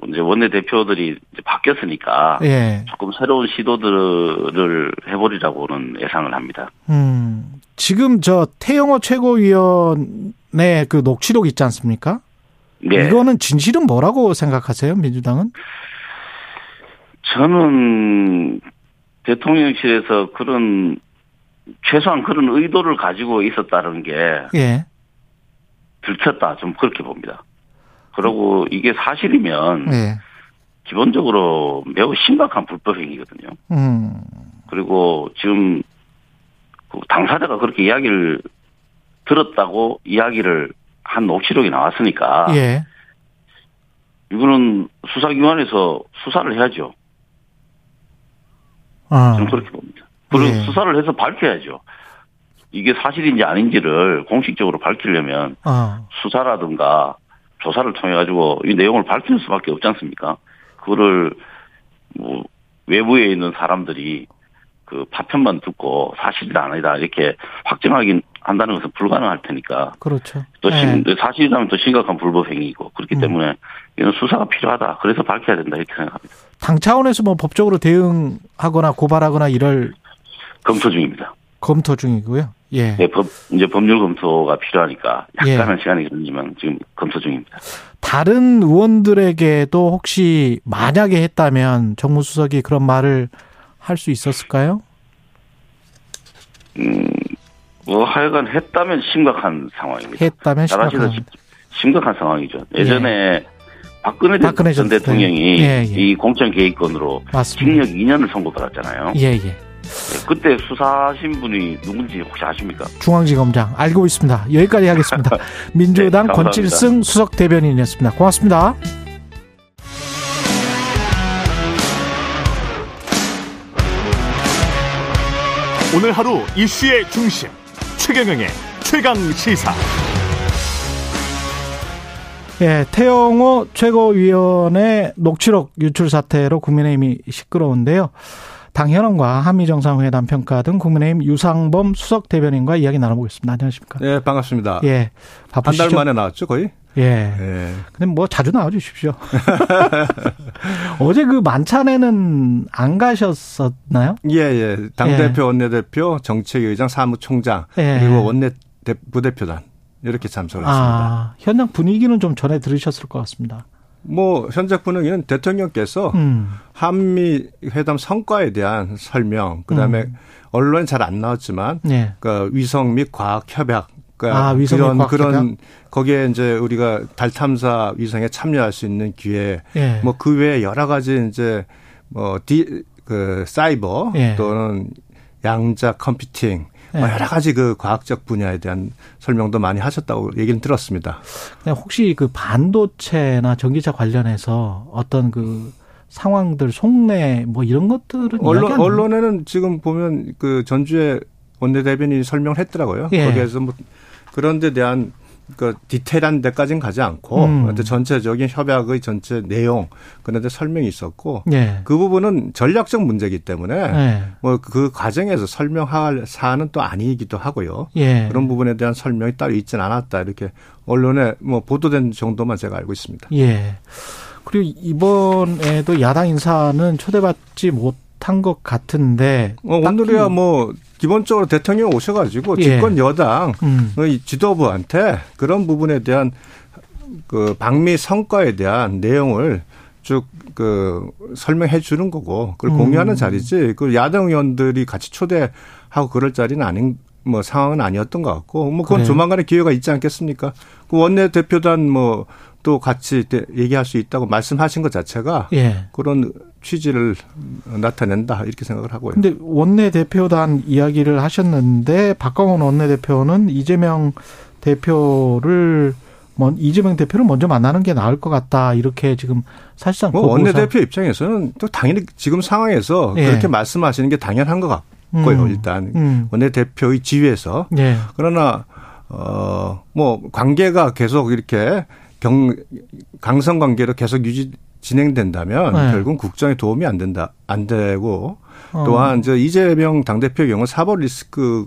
이제 원내 대표들이 이제 바뀌었으니까 예. 조금 새로운 시도들을 해보리라고는 예상을 합니다. 음, 지금 저 태영호 최고위원의 그 녹취록 있지 않습니까? 네. 이거는 진실은 뭐라고 생각하세요, 민주당은? 저는 대통령실에서 그런 최소한 그런 의도를 가지고 있었다는 게 예. 들켰다 좀 그렇게 봅니다. 그리고 이게 사실이면 네. 기본적으로 매우 심각한 불법 행위거든요. 음. 그리고 지금 그 당사자가 그렇게 이야기를 들었다고 이야기를 한 녹취록이 나왔으니까 예. 이거는 수사기관에서 수사를 해야죠. 아. 저는 그렇게 봅니다. 그리고 예. 수사를 해서 밝혀야죠. 이게 사실인지 아닌지를 공식적으로 밝히려면 아. 수사라든가 조사를 통해 가지고 이 내용을 밝힐 수밖에 없지 않습니까? 그거를 뭐 외부에 있는 사람들이 그 파편만 듣고 사실이 아니다 이렇게 확정하긴 한다는 것은 불가능할 테니까. 그렇죠. 또 네. 사실이라면 또 심각한 불법 행위이고 그렇기 음. 때문에 이는 수사가 필요하다. 그래서 밝혀야 된다 이렇게 생각합니다. 당 차원에서 뭐 법적으로 대응하거나 고발하거나 이럴 검토 중입니다. 검토 중이고요. 예. 네, 법, 이제 법률 검토가 필요하니까 약간은 예. 시간이 걸리지만 지금 검토 중입니다. 다른 의원들에게도 혹시 만약에 했다면 정무수석이 그런 말을 할 수 있었을까요? 음, 뭐 하여간 했다면 심각한 상황입니다. 했다면 심각한. 심각한 상황이죠. 예전에 예. 박근혜, 박근혜 전 대통령이 예, 예. 이 공천 개입건으로 징역 2년을 선고받았잖아요. 예, 예. 네, 그때 수사하신 분이 누군지 혹시 아십니까? 중앙지검장 알고 있습니다. 여기까지 하겠습니다. 민주당 네, 권칠승 수석 대변인이었습니다. 고맙습니다. 오늘 하루 이슈의 중심 최경영의 최강 시사. 예, 태영호 최고위원의 녹취록 유출 사태로 국민의힘이 시끄러운데요. 당현원과 한미정상회담 평가 등 국민의힘 유상범 수석 대변인과 이야기 나눠보겠습니다. 안녕하십니까? 네, 반갑습니다. 예, 바쁘시죠? 한 달 만에 나왔죠, 거의? 예. 예. 근데 뭐 자주 나와주십시오. 어제 그 만찬에는 안 가셨었나요? 예, 예. 당대표, 예. 원내대표, 정책위의장, 사무총장, 예. 그리고 원내 부대표단 이렇게 참석을 했습니다. 아, 현장 분위기는 좀 전에 들으셨을 것 같습니다. 뭐 현재 분위기는 대통령께서 음. 한미 회담 성과에 대한 설명, 그다음에 음. 언론에 잘 안 나왔지만 네. 그 위성 및 과학 협약 그러니까 아, 위성 그런 과학 그런? 거기에 이제 우리가 달 탐사 위성에 참여할 수 있는 기회, 예. 뭐그 외에 여러 가지 이제 뭐디그 사이버 예. 또는 양자 컴퓨팅 뭐 네. 여러 가지 그 과학적 분야에 대한 설명도 많이 하셨다고 얘기는 들었습니다. 혹시 그 반도체나 전기차 관련해서 어떤 그 상황들 속내 뭐 이런 것들은 언론 언론에는 지금 보면 그 전주에 원내대변인이 설명을 했더라고요. 예. 거기에서 뭐 그런 데 대한 그 디테일한 데까지는 가지 않고 음. 전체적인 협약의 전체 내용 그런 데 설명이 있었고 예. 그 부분은 전략적 문제이기 때문에 예. 뭐그 과정에서 설명할 사안은 또 아니기도 하고요. 예. 그런 부분에 대한 설명이 따로 있지는 않았다 이렇게 언론에 뭐 보도된 정도만 제가 알고 있습니다. 예. 그리고 이번에도 야당 인사는 초대받지 못 한 것 같은데 어, 오늘이야 뭐 기본적으로 대통령 오셔가지고 예. 집권 여당의 음. 지도부한테 그런 부분에 대한 그 방미 성과에 대한 내용을 쭉그 설명해 주는 거고 그걸 음. 공유하는 자리지 그 야당 의원들이 같이 초대하고 그럴 자리는 아닌 뭐 상황은 아니었던 것 같고 뭐 그건 그래요. 조만간에 기회가 있지 않겠습니까? 그 원내 대표단 뭐 또 같이 얘기할 수 있다고 말씀하신 것 자체가 예. 그런 취지를 나타낸다 이렇게 생각을 하고요. 근데 원내 대표단 이야기를 하셨는데 박광원 원내 대표는 이재명 대표를 이재명 대표를 먼저 만나는 게 나을 것 같다 이렇게 지금 사실상 뭐 원내 대표 입장에서는 또 당연히 지금 상황에서 예. 그렇게 말씀하시는 게 당연한 것 같고요. 음. 일단 음. 원내 대표의 지위에서 예. 그러나 어뭐 관계가 계속 이렇게 경 강성 관계로 계속 유지 진행된다면 네. 결국 국정에 도움이 안 된다 안 되고 어. 또한 저 이재명 당대표의 경우 사법 리스크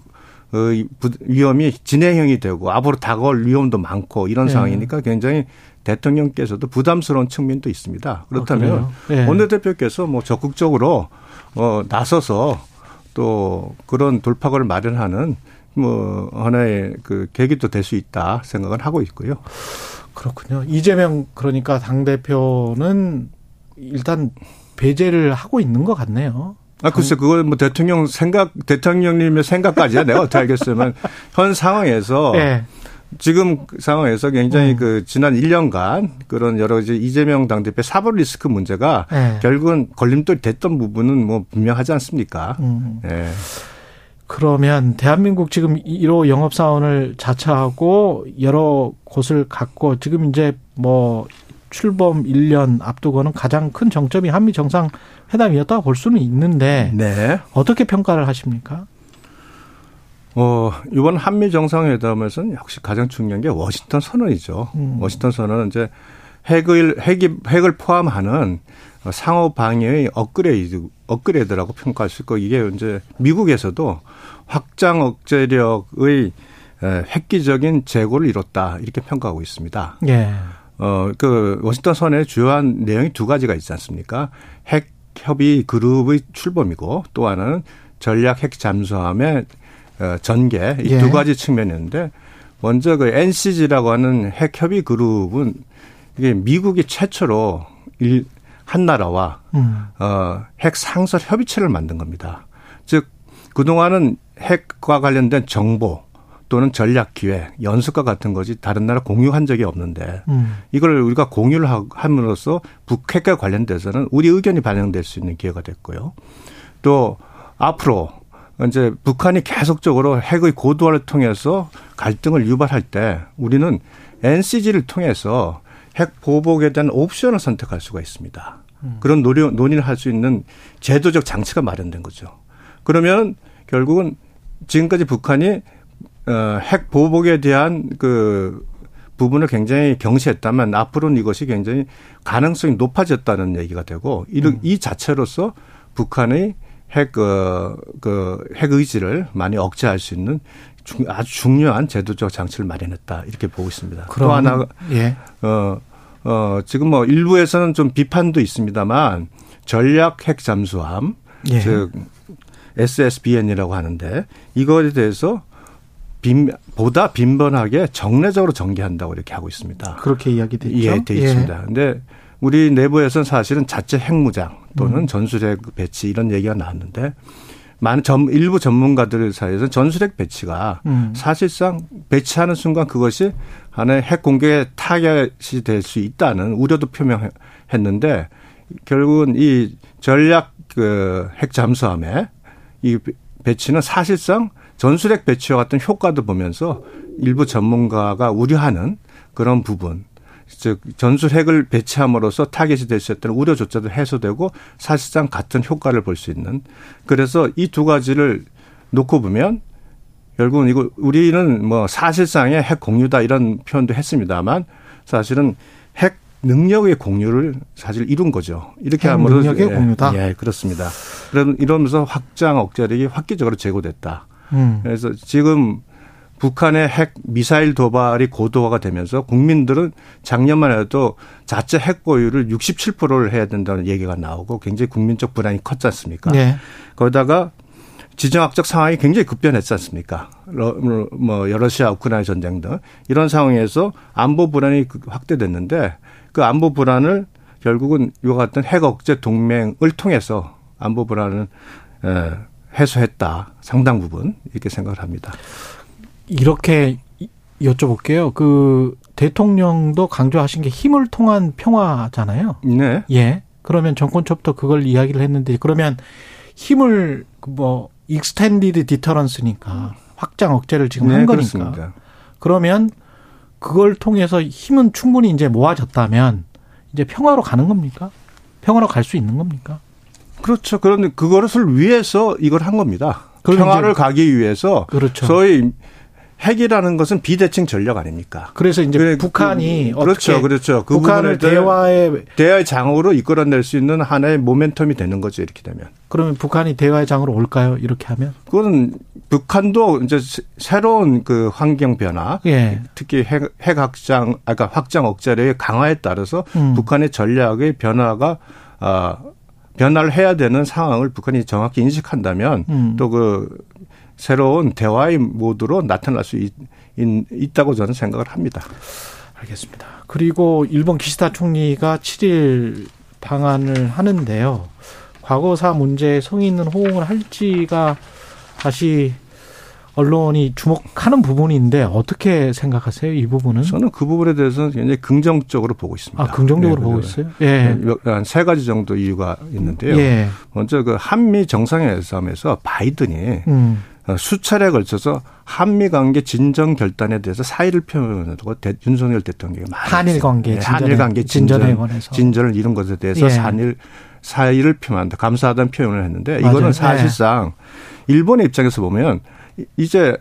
의 위험이 진행형이 되고 앞으로 다가올 위험도 많고 이런 네. 상황이니까 굉장히 대통령께서도 부담스러운 측면도 있습니다. 그렇다면 아, 네. 원내대표께서 뭐 적극적으로 어 나서서 또 그런 돌파구를 마련하는 뭐 하나의 그 계기도 될 수 있다 생각을 하고 있고요. 그렇군요. 이재명 그러니까 당 대표는 일단 배제를 하고 있는 것 같네요. 아, 글쎄, 그걸 뭐 대통령 생각, 대통령님의 생각까지야 내가 어떻게 알겠으면 현 상황에서 네. 지금 상황에서 굉장히 음. 그 지난 1년간 그런 여러 가지 이재명 당대표 사법 리스크 문제가 네. 결국은 걸림돌이 됐던 부분은 뭐 분명하지 않습니까? 음. 네. 그러면 대한민국 지금 1호 영업사원을 자처하고 여러 곳을 갖고 지금 이제 뭐 출범 1년 앞두고는 가장 큰 정점이 한미 정상 회담이었다고 볼 수는 있는데 네. 어떻게 평가를 하십니까? 어, 이번 한미 정상회담에서는 역시 가장 중요한 게 워싱턴 선언이죠. 음. 워싱턴 선언은 이제 핵을 핵이 핵을 포함하는 상호 방위의 업그레이드 업그레이드라고 평가할 수 있고 이게 이제 미국에서도 확장 억제력의 획기적인 재고를 이뤘다 이렇게 평가하고 있습니다. 예. 어, 그 워싱턴 선의 주요한 내용이 두 가지가 있지 않습니까? 핵 협의 그룹의 출범이고 또 하나는 전략 핵 잠수함의 어, 전개 이두 예. 가지 측면이었는데 먼저 그 NCG라고 하는 핵 협의 그룹은 이게 미국이 최초로 일, 한 나라와 음. 어, 핵 상설 협의체를 만든 겁니다. 즉 그동안은 핵과 관련된 정보 또는 전략 기획, 연습과 같은 것이 다른 나라 공유한 적이 없는데 음. 이걸 우리가 공유를 함으로써 북핵과 관련돼서는 우리 의견이 반영될 수 있는 기회가 됐고요. 또 앞으로 이제 북한이 계속적으로 핵의 고도화를 통해서 갈등을 유발할 때 우리는 NCG를 통해서 핵 보복에 대한 옵션을 선택할 수가 있습니다. 음. 그런 논의, 논의를 할 수 있는 제도적 장치가 마련된 거죠. 그러면 결국은 지금까지 북한이 어, 핵 보복에 대한 그 부분을 굉장히 경시했다면 앞으로는 이것이 굉장히 가능성이 높아졌다는 얘기가 되고 음. 이 자체로서 북한의 핵, 그, 그, 핵 의지를 많이 억제할 수 있는 아주 중요한 제도적 장치를 마련했다. 이렇게 보고 있습니다. 또 하나, 예. 어, 어, 지금 뭐 일부에서는 좀 비판도 있습니다만 전략 핵 잠수함, 예. 즉 SSBN이라고 하는데 이거에 대해서 빈, 보다 빈번하게 정례적으로 전개한다고 이렇게 하고 있습니다. 그렇게 이야기됐죠. 예, 돼 있습니다. 예. 근데 우리 내부에서는 사실은 자체 핵무장 또는 음. 전술핵 배치 이런 얘기가 나왔는데 많은 전, 일부 전문가들 사이에서는 전술핵 배치가 음. 사실상 배치하는 순간 그것이 하나의 핵 공격의 타겟이 될 수 있다는 우려도 표명했는데 결국은 이 전략 그 핵 잠수함에 이 배치는 사실상 전술핵 배치와 같은 효과도 보면서 일부 전문가가 우려하는 그런 부분. 즉 전술핵을 배치함으로써 타겟이 될 수 있다는 우려조차도 해소되고 사실상 같은 효과를 볼 수 있는 그래서 이 두 가지를 놓고 보면 결국은 이거 우리는 뭐 사실상의 핵 공유다 이런 표현도 했습니다만 사실은 핵 능력의 공유를 사실 이룬 거죠. 이렇게 하면 능력의 예, 공유다. 예, 그렇습니다. 그럼 이러면서 확장 억제력이 획기적으로 제고됐다. 음. 그래서 지금 북한의 핵 미사일 도발이 고도화가 되면서 국민들은 작년만 해도 자체 핵 보유를 67%를 해야 된다는 얘기가 나오고 굉장히 국민적 불안이 컸지 않습니까? 네. 거기다가 지정학적 상황이 굉장히 급변했지 않습니까? 뭐 러시아 우크라이나 전쟁 등 이런 상황에서 안보 불안이 확대됐는데 그 안보 불안을 결국은 이와 같은 핵 억제 동맹을 통해서 안보 불안을 해소했다 상당 부분 이렇게 생각을 합니다. 이렇게 여쭤볼게요. 그 대통령도 강조하신 게 힘을 통한 평화잖아요. 네. 예. 그러면 정권 초부터 그걸 이야기를 했는데 그러면 힘을 뭐 extended deterrence니까 확장 억제를 지금 네, 한 거니까. 그렇습니다. 그러면 그걸 통해서 힘은 충분히 이제 모아졌다면 이제 평화로 가는 겁니까? 평화로 갈 수 있는 겁니까? 그렇죠. 그런데 그것을 위해서 이걸 한 겁니다. 평화를 가기 위해서 그렇죠. 소위 핵이라는 것은 비대칭 전력 아닙니까? 그래서 이제 그, 북한이 그, 그렇죠, 그렇죠. 그 북한을 대화의 대화의 장으로 이끌어낼 수 있는 하나의 모멘텀이 되는 거죠 이렇게 되면. 그러면 북한이 대화의 장으로 올까요? 이렇게 하면? 그거는 북한도 이제 새로운 그 환경 변화, 예. 특히 핵, 핵 확장, 아까 확장 억제의 강화에 따라서 음. 북한의 전략의 변화가 아 변화를 해야 되는 상황을 북한이 정확히 인식한다면 음. 또그 새로운 대화의 모드로 나타날 수 있, 있, 다고 저는 생각을 합니다. 알겠습니다. 그리고 일본 기시다 총리가 7일 방한을 하는데요. 과거사 문제에 성의 있는 호응을 할지가 다시 언론이 주목하는 부분인데 어떻게 생각하세요? 이 부분은? 저는 그 부분에 대해서는 굉장히 긍정적으로 보고 있습니다. 아, 긍정적으로 네, 보고 있어요? 예. 한세 가지 정도 이유가 있는데요. 예. 먼저 그 한미 정상회담에서 바이든이 음. 어, 수차례 걸쳐서 한미 관계 진정 결단에 대해서 사의를 표명하고 윤석열 대통령이 많이 한일 관계 네, 한일 관계 진전에 관해서 진전을 이룬 것에 대해서 예. 한일 사의를 표명한다 감사하다는 표현을 했는데 이거는 맞아요. 사실상 예. 일본의 입장에서 보면 이제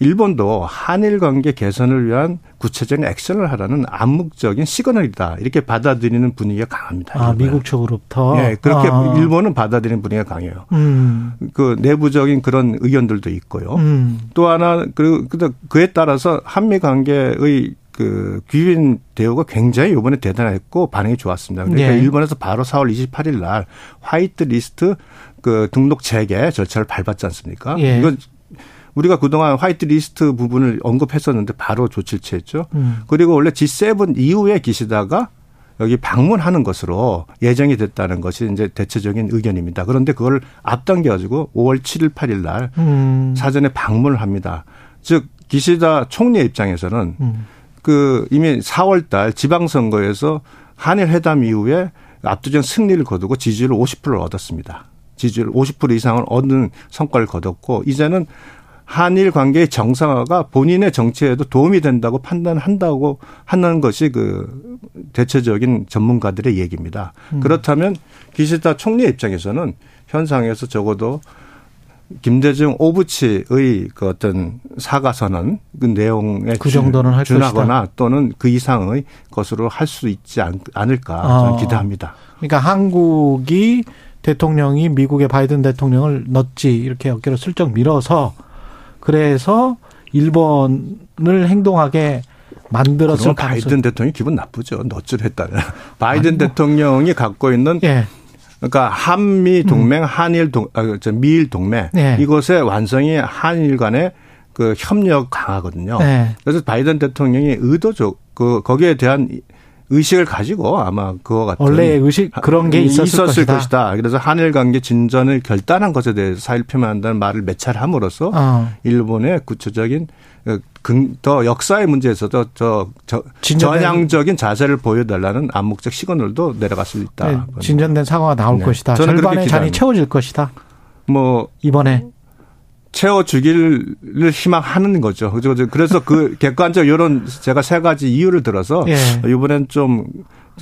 일본도 한일 관계 개선을 위한 구체적인 액션을 하라는 암묵적인 시그널이다. 이렇게 받아들이는 분위기가 강합니다. 아, 미국 쪽으로부터? 네, 그렇게 아. 일본은 받아들이는 분위기가 강해요. 음. 그 내부적인 그런 의견들도 있고요. 음. 또 하나, 그, 그에 따라서 한미 관계의 그 귀인 대우가 굉장히 이번에 대단했고 반응이 좋았습니다. 그러니까 네. 일본에서 바로 4월 28일 날 화이트 리스트 그 등록 재개 절차를 밟았지 않습니까? 예. 이건 우리가 그동안 화이트 리스트 부분을 언급했었는데 바로 조치를 취했죠. 음. 그리고 원래 G7 이후에 기시다가 여기 방문하는 것으로 예정이 됐다는 것이 이제 대체적인 의견입니다. 그런데 그걸 앞당겨 가지고 5월 7일 8일 날 음. 사전에 방문을 합니다. 즉 기시다 총리의 입장에서는 음. 그 이미 4월 달 지방선거에서 한일 회담 이후에 압도적 승리를 거두고 지지율 50%를 얻었습니다. 지지율 50% 이상을 얻는 성과를 거뒀고 이제는 한일 관계의 정상화가 본인의 정치에도 도움이 된다고 판단한다고 하는 것이 그 대체적인 전문가들의 얘기입니다. 음. 그렇다면 기시다 총리 입장에서는 현상에서 적어도 김대중 오부치의 그 어떤 사과 선언 그 내용에 그 정도는 할 준하거나 것이다. 또는 그 이상의 것으로 할 수 있지 않을까 저는 아. 기대합니다. 그러니까 한국이 대통령이 미국의 바이든 대통령을 넣지 이렇게 어깨로 슬쩍 밀어서 그래서 일본을 행동하게 만들었을 바이든 대통령이 기분 나쁘죠. 너질 했다면. 바이든 뭐. 대통령이 갖고 있는 예. 그러니까 한미 동맹, 음. 한일 동, 아, 미일 동맹 예. 이것의 완성이 한일 간의 그 협력 강하거든요. 예. 그래서 바이든 대통령이 의도적 그 거기에 대한 의식을 가지고 아마 그와 같은 원래 의식 그런 게 있었을, 있었을 것이다. 것이다. 그래서 한일 관계 진전을 결단한 것에 대해서 사일 표명한다는 말을 몇 차례 함으로써 어. 일본의 구체적인 어, 더 역사의 문제에서도 저, 저 전향적인 자세를 보여달라는 암묵적 시그널도 내려갈 수 있다. 네, 진전된 사과가 나올 네. 것이다. 절반의 잔이 채워질 것이다. 뭐 이번에 채워 주기를 희망하는 거죠. 그래서 그 객관적 이런 제가 세 가지 이유를 들어서 예. 이번엔 좀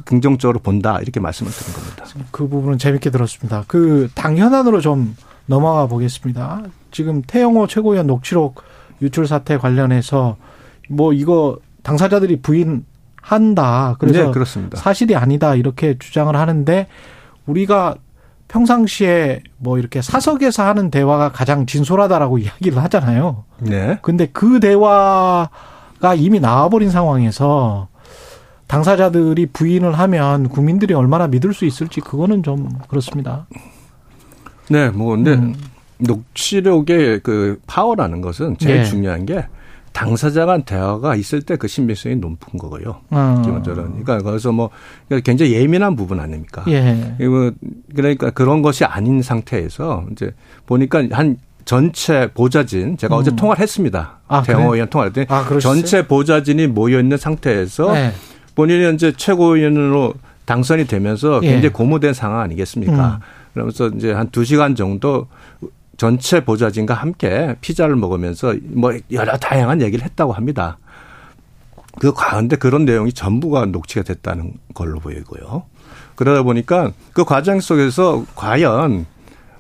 긍정적으로 본다 이렇게 말씀을 드린 겁니다. 그 부분은 재밌게 들었습니다. 그 당현안으로 좀 넘어가 보겠습니다. 지금 태영호 최고위원 녹취록 유출 사태 관련해서 뭐 이거 당사자들이 부인한다. 그래서 네, 그렇습니다. 사실이 아니다 이렇게 주장을 하는데 우리가 평상시에 뭐 이렇게 사석에서 하는 대화가 가장 진솔하다라고 이야기를 하잖아요. 네. 근데 그 대화가 이미 나와버린 상황에서 당사자들이 부인을 하면 국민들이 얼마나 믿을 수 있을지 그거는 좀 그렇습니다. 네, 뭐 근데 음. 녹취록의 그 파워라는 것은 제일 네. 중요한 게 당사자 간 대화가 있을 때 그 신빙성이 높은 거고요. 어. 기본적으로. 그러니까 거기서 뭐 굉장히 예민한 부분 아닙니까? 예. 뭐 그러니까 그런 것이 아닌 상태에서 이제 보니까 한 전체 보좌진 제가 음. 어제 통화를 했습니다. 아, 대영호 의원 통화를 했더니 아, 전체 보좌진이 모여 있는 상태에서 네. 본인이 이제 최고위원으로 당선이 되면서 예. 굉장히 예. 고무된 상황 아니겠습니까? 음. 그러면서 이제 한 두 시간 정도 전체 보좌진과 함께 피자를 먹으면서 뭐 여러 다양한 얘기를 했다고 합니다. 그 가운데 그런 내용이 전부가 녹취가 됐다는 걸로 보이고요. 그러다 보니까 그 과정 속에서 과연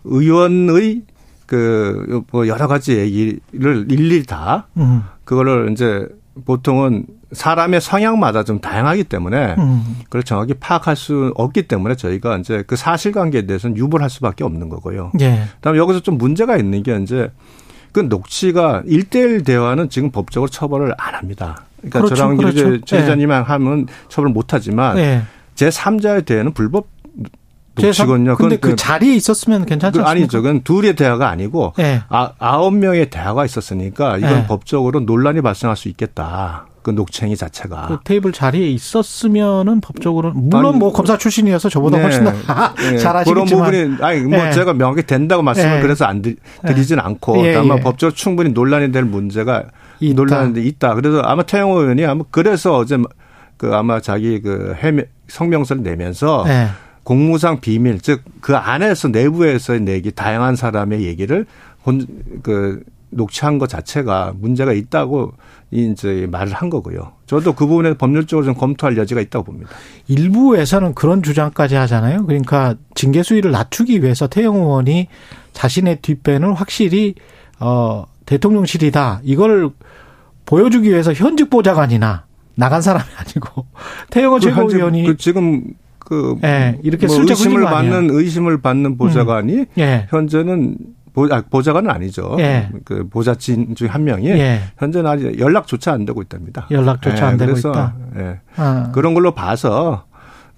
의원의 그뭐 여러 가지 얘기를 일일이 다 음. 그거를 이제 보통은 사람의 성향마다 좀 다양하기 때문에 음. 그걸 정확히 파악할 수 없기 때문에 저희가 이제 그 사실관계에 대해서는 유불할 수밖에 없는 거고요. 예. 그다음에 여기서 좀 문제가 있는 게 이제 그 녹취가 일대일 대화는 지금 법적으로 처벌을 안 합니다. 그러니까 그렇죠, 저랑 그렇죠. 이제 최 기자님만 예. 하면 처벌 못 하지만 예. 제3자에 대해는 불법 녹취군요. 근데 그, 그 자리에 있었으면 괜찮죠? 그 아니죠. 그건 둘의 대화가 아니고 네. 아, 아홉 명의 대화가 있었으니까 이건 네. 법적으로 논란이 발생할 수 있겠다. 그 녹취행위 자체가 그 테이블 자리에 있었으면은 법적으로 물론 아니, 뭐 검사 출신이어서 저보다 네. 훨씬 더 네. 잘하시겠지만 그런 부분이 아니 뭐 네. 제가 명확히 된다고 말씀을 네. 그래서 안 드리진 네. 않고 예, 아마 예. 법적으로 충분히 논란이 될 문제가 있다. 논란이 있다. 그래서 아마 태영호 의원이 아마 그래서 어제 그 아마 자기 그 해명 성명서를 내면서 네. 공무상 비밀 즉 그 안에서 내부에서의 내기 다양한 사람의 얘기를 본 그 녹취한 것 자체가 문제가 있다고 이제 말을 한 거고요. 저도 그 부분에 법률적으로 좀 검토할 여지가 있다고 봅니다. 일부에서는 그런 주장까지 하잖아요. 그러니까 징계 수위를 낮추기 위해서 태영 의원이 자신의 뒷배는 확실히 어 대통령실이다. 이걸 보여주기 위해서 현직 보좌관이나 나간 사람이 아니고 태영호 그 최고위원이 그 지금 그 네, 이렇게 뭐 의심을 받는 의심을 받는 보좌관이 음. 네. 현재는 보, 아, 보좌관은 아니죠. 예. 그 보좌진 중 한 명이 예. 현재는 아직 연락조차 안 되고 있답니다. 연락조차 예. 안 되고 그래서, 있다. 예. 아. 그런 걸로 봐서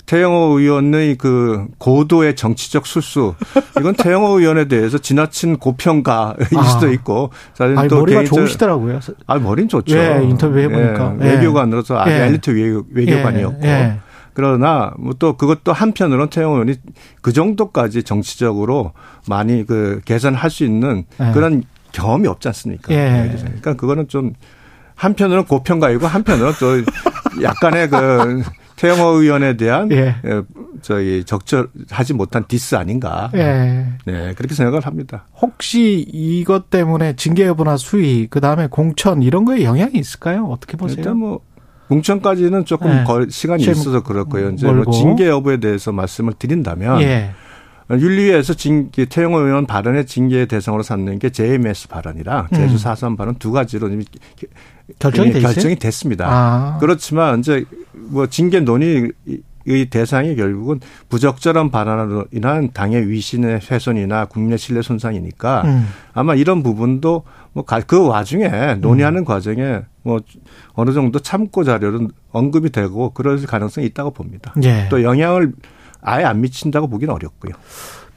태영호 의원의 그 고도의 정치적 술수 이건 태영호 의원에 대해서 지나친 고평가일 아. 수도 있고 아니, 또 머리가 좋으시더라고요. 아 머리는 좋죠. 예, 인터뷰 해보니까 예, 외교관으로서 아주 예. 엘리트 외교, 외교관이었고 예. 그러나 뭐 또 그것도 한편으로는 태영 의원이 그 정도까지 정치적으로 많이 그 개선할 수 있는 네. 그런 경험이 없지 않습니까? 예. 그러니까 그거는 좀 한편으로는 고평가이고 한편으로는 또 약간의 그 태영호 의원에 대한 예. 예. 저희 적절하지 못한 디스 아닌가. 예. 네, 그렇게 생각을 합니다. 혹시 이것 때문에 징계 여부나 수위, 그 다음에 공천 이런 거에 영향이 있을까요? 어떻게 보세요? 일단 뭐 공천까지는 조금 네. 시간이 있어서 그렇고요. 이제 뭐 징계 여부에 대해서 말씀을 드린다면 예. 윤리위에서 징계 태영호 의원 발언의 징계 대상으로 삼는 게 JMS 발언이랑 음. 제주 4.3 발언 두 가지로 이미 결정이, 결정이 됐습니다. 아. 그렇지만 이제 뭐 징계 논의 의 대상이 결국은 부적절한 발언으로 인한 당의 위신의 훼손이나 국민의 신뢰 손상이니까 음. 아마 이런 부분도 뭐 그 와중에 논의하는 음. 과정에 뭐 어느 정도 참고 자료는 언급이 되고 그럴 가능성이 있다고 봅니다. 예. 또 영향을 아예 안 미친다고 보기는 어렵고요.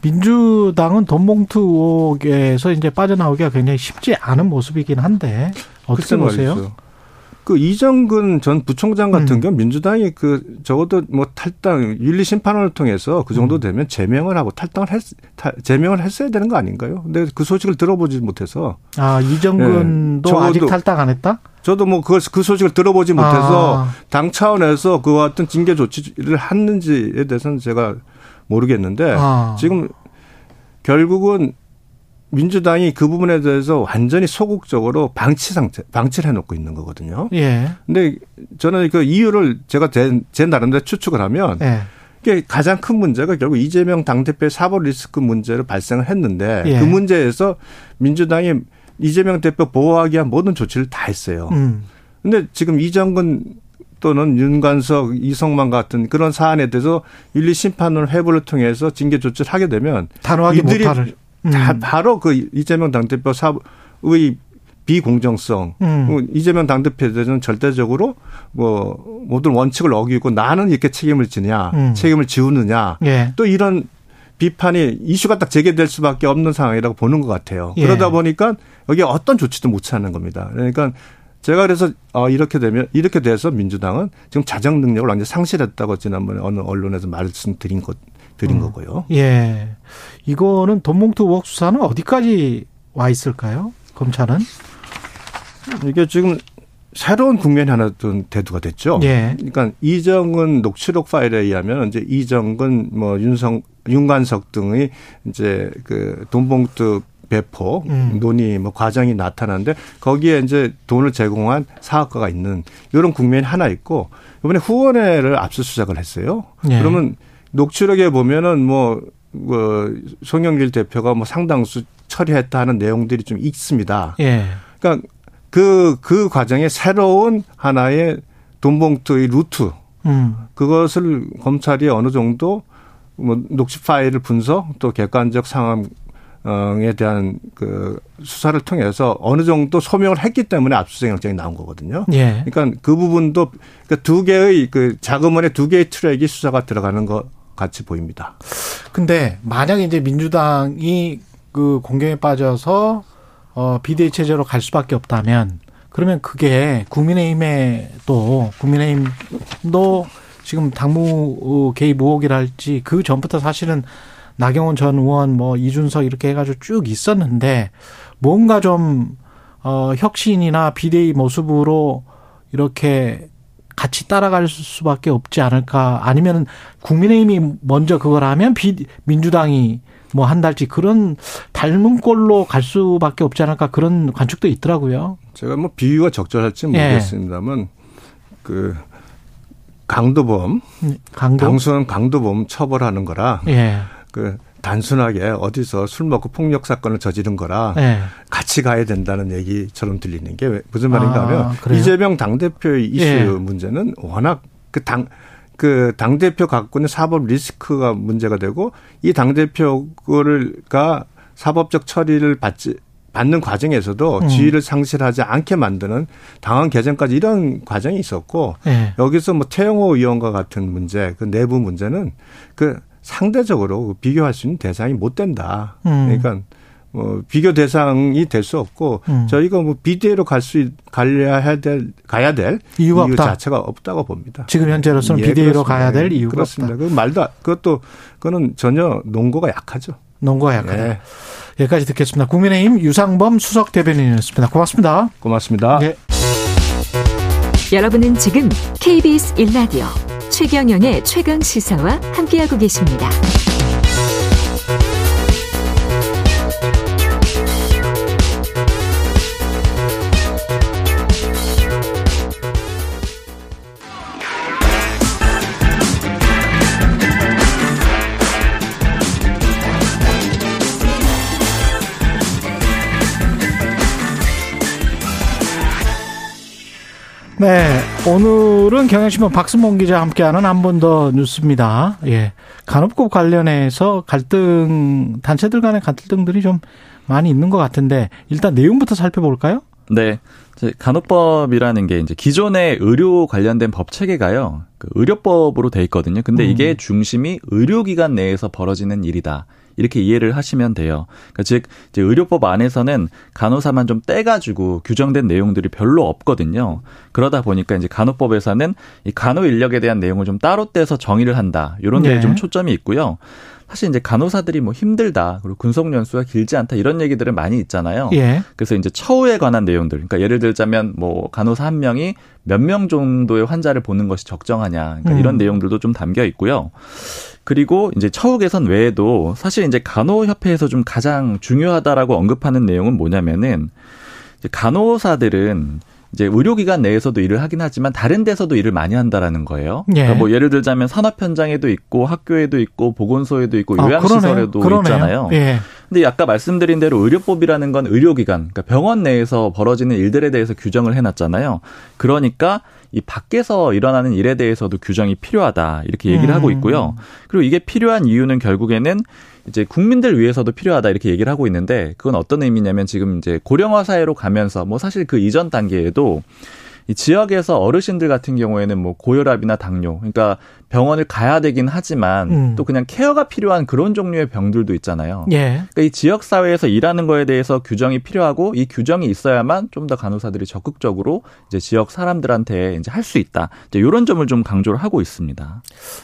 민주당은 돈봉투 의혹에서 이제 빠져나오기가 굉장히 쉽지 않은 모습이긴 한데 어떻게 보세요? 그 이정근 전 부총장 같은 음. 경우 민주당이 그 적어도 뭐 탈당 윤리 심판원을 통해서 그 정도 음. 되면 제명을 하고 탈당을 했 탈, 제명을 했어야 되는 거 아닌가요? 근데 그 소식을 들어보지 못해서 아 이정근도 네. 아직 탈당 안 했다? 저도 뭐 그걸 그 소식을 들어보지 못해서 아. 당 차원에서 그와 같은 징계 조치를 했는지에 대해서는 제가 모르겠는데 아. 지금 결국은 민주당이 그 부분에 대해서 완전히 소극적으로 방치 상태, 방치를 해놓고 있는 거거든요. 예. 근데 저는 그 이유를 제가 제, 제 나름대로 추측을 하면 예. 이게 가장 큰 문제가 결국 이재명 당대표의 사법 리스크 문제를 발생을 했는데 예. 그 문제에서 민주당이 이재명 대표 보호하기 위한 모든 조치를 다 했어요. 음. 근데 지금 이정근 또는 윤관석, 이성만 같은 그런 사안에 대해서 윤리 심판을 회부를 통해서 징계 조치를 하게 되면 단호하게 이들이. 음. 다 바로 그 이재명 당대표 사의 비공정성. 음. 뭐 이재명 대해서는 절대적으로 뭐 모든 원칙을 어기고 나는 이렇게 책임을 지냐, 음. 책임을 지우느냐. 예. 또 이런 비판이 이슈가 딱 제기될 수밖에 없는 상황이라고 보는 것 같아요. 예. 그러다 보니까 여기 어떤 조치도 못 취하는 겁니다. 그러니까 제가 그래서 어 이렇게 되면 이렇게 돼서 민주당은 지금 자정 능력을 완전 상실했다고 지난번에 어느 언론에서 말씀드린 것 드린 음. 거고요. 예. 이거는 돈봉투 의혹 수사는 어디까지 와 있을까요? 검찰은? 이게 지금 새로운 국면이 하나 좀 대두가 됐죠. 예. 그러니까 이정은 녹취록 파일에 의하면 이제 이정근 뭐 윤성 윤관석 등의 이제 그 돈봉투 배포 음. 논의 뭐 과정이 나타나는데 거기에 이제 돈을 제공한 사업가가 있는 이런 국면이 하나 있고 이번에 후원회를 압수수색을 했어요. 예. 그러면 녹취록에 보면은 뭐, 뭐 송영길 대표가 뭐 상당수 처리했다 하는 내용들이 좀 있습니다. 예. 그러니까 그, 그 과정에 새로운 하나의 돈봉투의 루트, 음. 그것을 검찰이 어느 정도 뭐 녹취 파일을 분석 또 객관적 상황 에 대한 그 수사를 통해서 어느 정도 소명을 했기 때문에 압수수색 영장이 나온 거거든요. 예. 그러니까 그 부분도 그러니까 두 개의 그 자금원의 두 개의 트랙이 수사가 들어가는 것 같이 보입니다. 근데 만약 이제 민주당이 그 공경에 빠져서 어 비대위 체제로 갈 수밖에 없다면 그러면 그게 국민의힘에 또 국민의힘도 지금 당무 개입 의혹이랄지 그 전부터 사실은 나경원 전 의원 뭐 이준석 이렇게 해가지고 쭉 있었는데 뭔가 좀 어, 혁신이나 비대위 모습으로 이렇게 같이 따라갈 수밖에 없지 않을까 아니면 국민의힘이 먼저 그걸 하면 비, 민주당이 뭐 한 달치 그런 닮은 꼴로 갈 수밖에 없지 않을까 그런 관측도 있더라고요. 제가 뭐 비유가 적절할지 예. 모르겠습니다만 예. 그 강도범 음, 강도? 당수는 강도범 처벌하는 거라 예. 그 단순하게 어디서 술 먹고 폭력 사건을 저지른 거라 네. 같이 가야 된다는 얘기처럼 들리는 게 무슨 말인가 아, 하면 아, 이재명 당대표의 이슈 예. 문제는 워낙 그 당, 그 당대표 갖고 있는 사법 리스크가 문제가 되고 이 당대표가 사법적 처리를 받지 받는 과정에서도 음. 지위를 상실하지 않게 만드는 당헌 개정까지 이런 과정이 있었고 네. 여기서 뭐 태영호 의원과 같은 문제 그 내부 문제는 그 상대적으로 비교할 수 있는 대상이 못 된다. 음. 그러니까 뭐 비교 대상이 될 수 없고 음. 저희가 뭐 비대로 갈 수 가야 될 가야 될 이유가 이유 없다. 자체가 없다고 봅니다. 지금 현재로서는 예, 비대로 가야 될 이유가 그렇습니다. 없다. 그 말도 그것도 그거는 전혀 논거가 약하죠. 논거가 약하다. 예. 여기까지 듣겠습니다. 국민의힘 유상범 수석 대변인이었습니다. 고맙습니다. 고맙습니다. 예. 여러분은 지금 KBS 1라디오 최경영의 최강 시사와 함께하고 계십니다. 네. 오늘은 경향신문 박승봉 기자 함께하는 한 번 더 뉴스입니다. 예. 간호법 관련해서 갈등, 단체들 간의 갈등들이 좀 많이 있는 것 같은데, 일단 내용부터 살펴볼까요? 네. 간호법이라는 게 이제 기존의 의료 관련된 법 체계가요. 그 의료법으로 돼 있거든요. 근데 이게 음. 중심이 의료기관 내에서 벌어지는 일이다. 이렇게 이해를 하시면 돼요. 그러니까 즉 이제 의료법 안에서는 간호사만 좀 떼가지고 규정된 내용들이 별로 없거든요. 그러다 보니까 이제 간호법에서는 이 간호 인력에 대한 내용을 좀 따로 떼서 정의를 한다. 이런 데에 네. 좀 초점이 있고요. 사실 이제 간호사들이 뭐 힘들다 그리고 군속 연수가 길지 않다 이런 얘기들은 많이 있잖아요. 예. 그래서 이제 처우에 관한 내용들, 그러니까 예를 들자면 뭐 간호사 한 명이 몇 명 정도의 환자를 보는 것이 적정하냐, 그러니까 음. 이런 내용들도 좀 담겨 있고요. 그리고 이제 처우 개선 외에도 사실 이제 간호협회에서 좀 가장 중요하다라고 언급하는 내용은 뭐냐면은 간호사들은 이제 의료기관 내에서도 일을 하긴 하지만 다른 데서도 일을 많이 한다라는 거예요. 예. 그러니까 뭐 예를 들자면 산업 현장에도 있고 학교에도 있고 보건소에도 있고 아, 요양시설에도 아, 있잖아요. 예. 근데 아까 말씀드린 대로 의료법이라는 건 의료기관, 그러니까 병원 내에서 벌어지는 일들에 대해서 규정을 해놨잖아요. 그러니까 이 밖에서 일어나는 일에 대해서도 규정이 필요하다 이렇게 얘기를 음. 하고 있고요. 그리고 이게 필요한 이유는 결국에는 이제 국민들 위해서도 필요하다 이렇게 얘기를 하고 있는데 그건 어떤 의미냐면 지금 이제 고령화 사회로 가면서 뭐 사실 그 이전 단계에도 이 지역에서 어르신들 같은 경우에는 뭐 고혈압이나 당뇨, 그러니까 병원을 가야 되긴 하지만 음. 또 그냥 케어가 필요한 그런 종류의 병들도 있잖아요. 예. 그러니까 이 지역 사회에서 일하는 거에 대해서 규정이 필요하고 이 규정이 있어야만 좀 더 간호사들이 적극적으로 이제 지역 사람들한테 이제 할 수 있다. 이제 이런 점을 좀 강조를 하고 있습니다.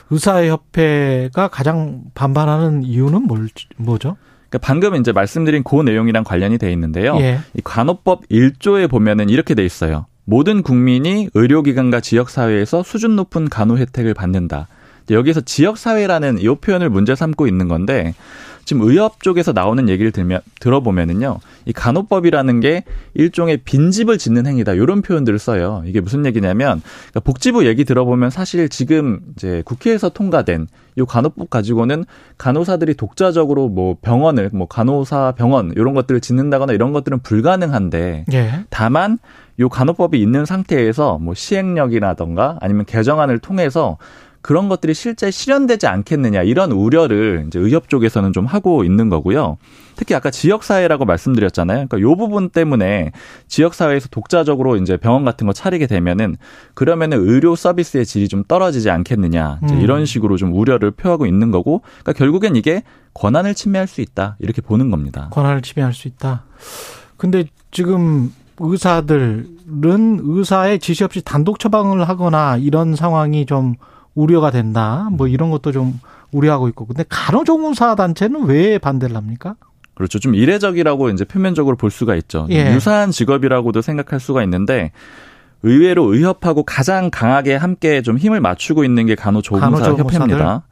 의사협회가 가장 반발하는 이유는 뭘, 뭐죠? 그러니까 방금 이제 말씀드린 그 내용이랑 관련이 돼 있는데요. 예. 이 간호법 1조에 보면은 이렇게 돼 있어요. 모든 국민이 의료기관과 지역사회에서 수준 높은 간호 혜택을 받는다. 여기서 지역사회라는 이 표현을 문제 삼고 있는 건데 지금 의협 쪽에서 나오는 얘기를 들면 들어보면은요. 이 간호법이라는 게 일종의 빈집을 짓는 행위다. 이런 표현들을 써요. 이게 무슨 얘기냐면 그러니까 복지부 얘기 들어보면 사실 지금 이제 국회에서 통과된 이 간호법 가지고는 간호사들이 독자적으로 뭐 병원을 뭐 간호사 병원 이런 것들을 짓는다거나 이런 것들은 불가능한데 예. 다만 요 간호법이 있는 상태에서 뭐 시행령이라던가 아니면 개정안을 통해서 그런 것들이 실제 실현되지 않겠느냐 이런 우려를 이제 의협 쪽에서는 좀 하고 있는 거고요. 특히 아까 지역 사회라고 말씀드렸잖아요. 그러니까 요 부분 때문에 지역 사회에서 독자적으로 이제 병원 같은 거 차리게 되면은 그러면은 의료 서비스의 질이 좀 떨어지지 않겠느냐 음. 이런 식으로 좀 우려를 표하고 있는 거고. 그러니까 결국엔 이게 권한을 침해할 수 있다 이렇게 보는 겁니다. 권한을 침해할 수 있다. 근데 지금 의사들은 의사의 지시 없이 단독 처방을 하거나 이런 상황이 좀 우려가 된다. 뭐 이런 것도 좀 우려하고 있고. 근데 간호조무사 단체는 왜 반대를 합니까? 그렇죠. 좀 이례적이라고 이제 표면적으로 볼 수가 있죠. 예. 유사한 직업이라고도 생각할 수가 있는데 의외로 의협하고 가장 강하게 함께 좀 힘을 맞추고 있는 게 간호조무사 협회입니다.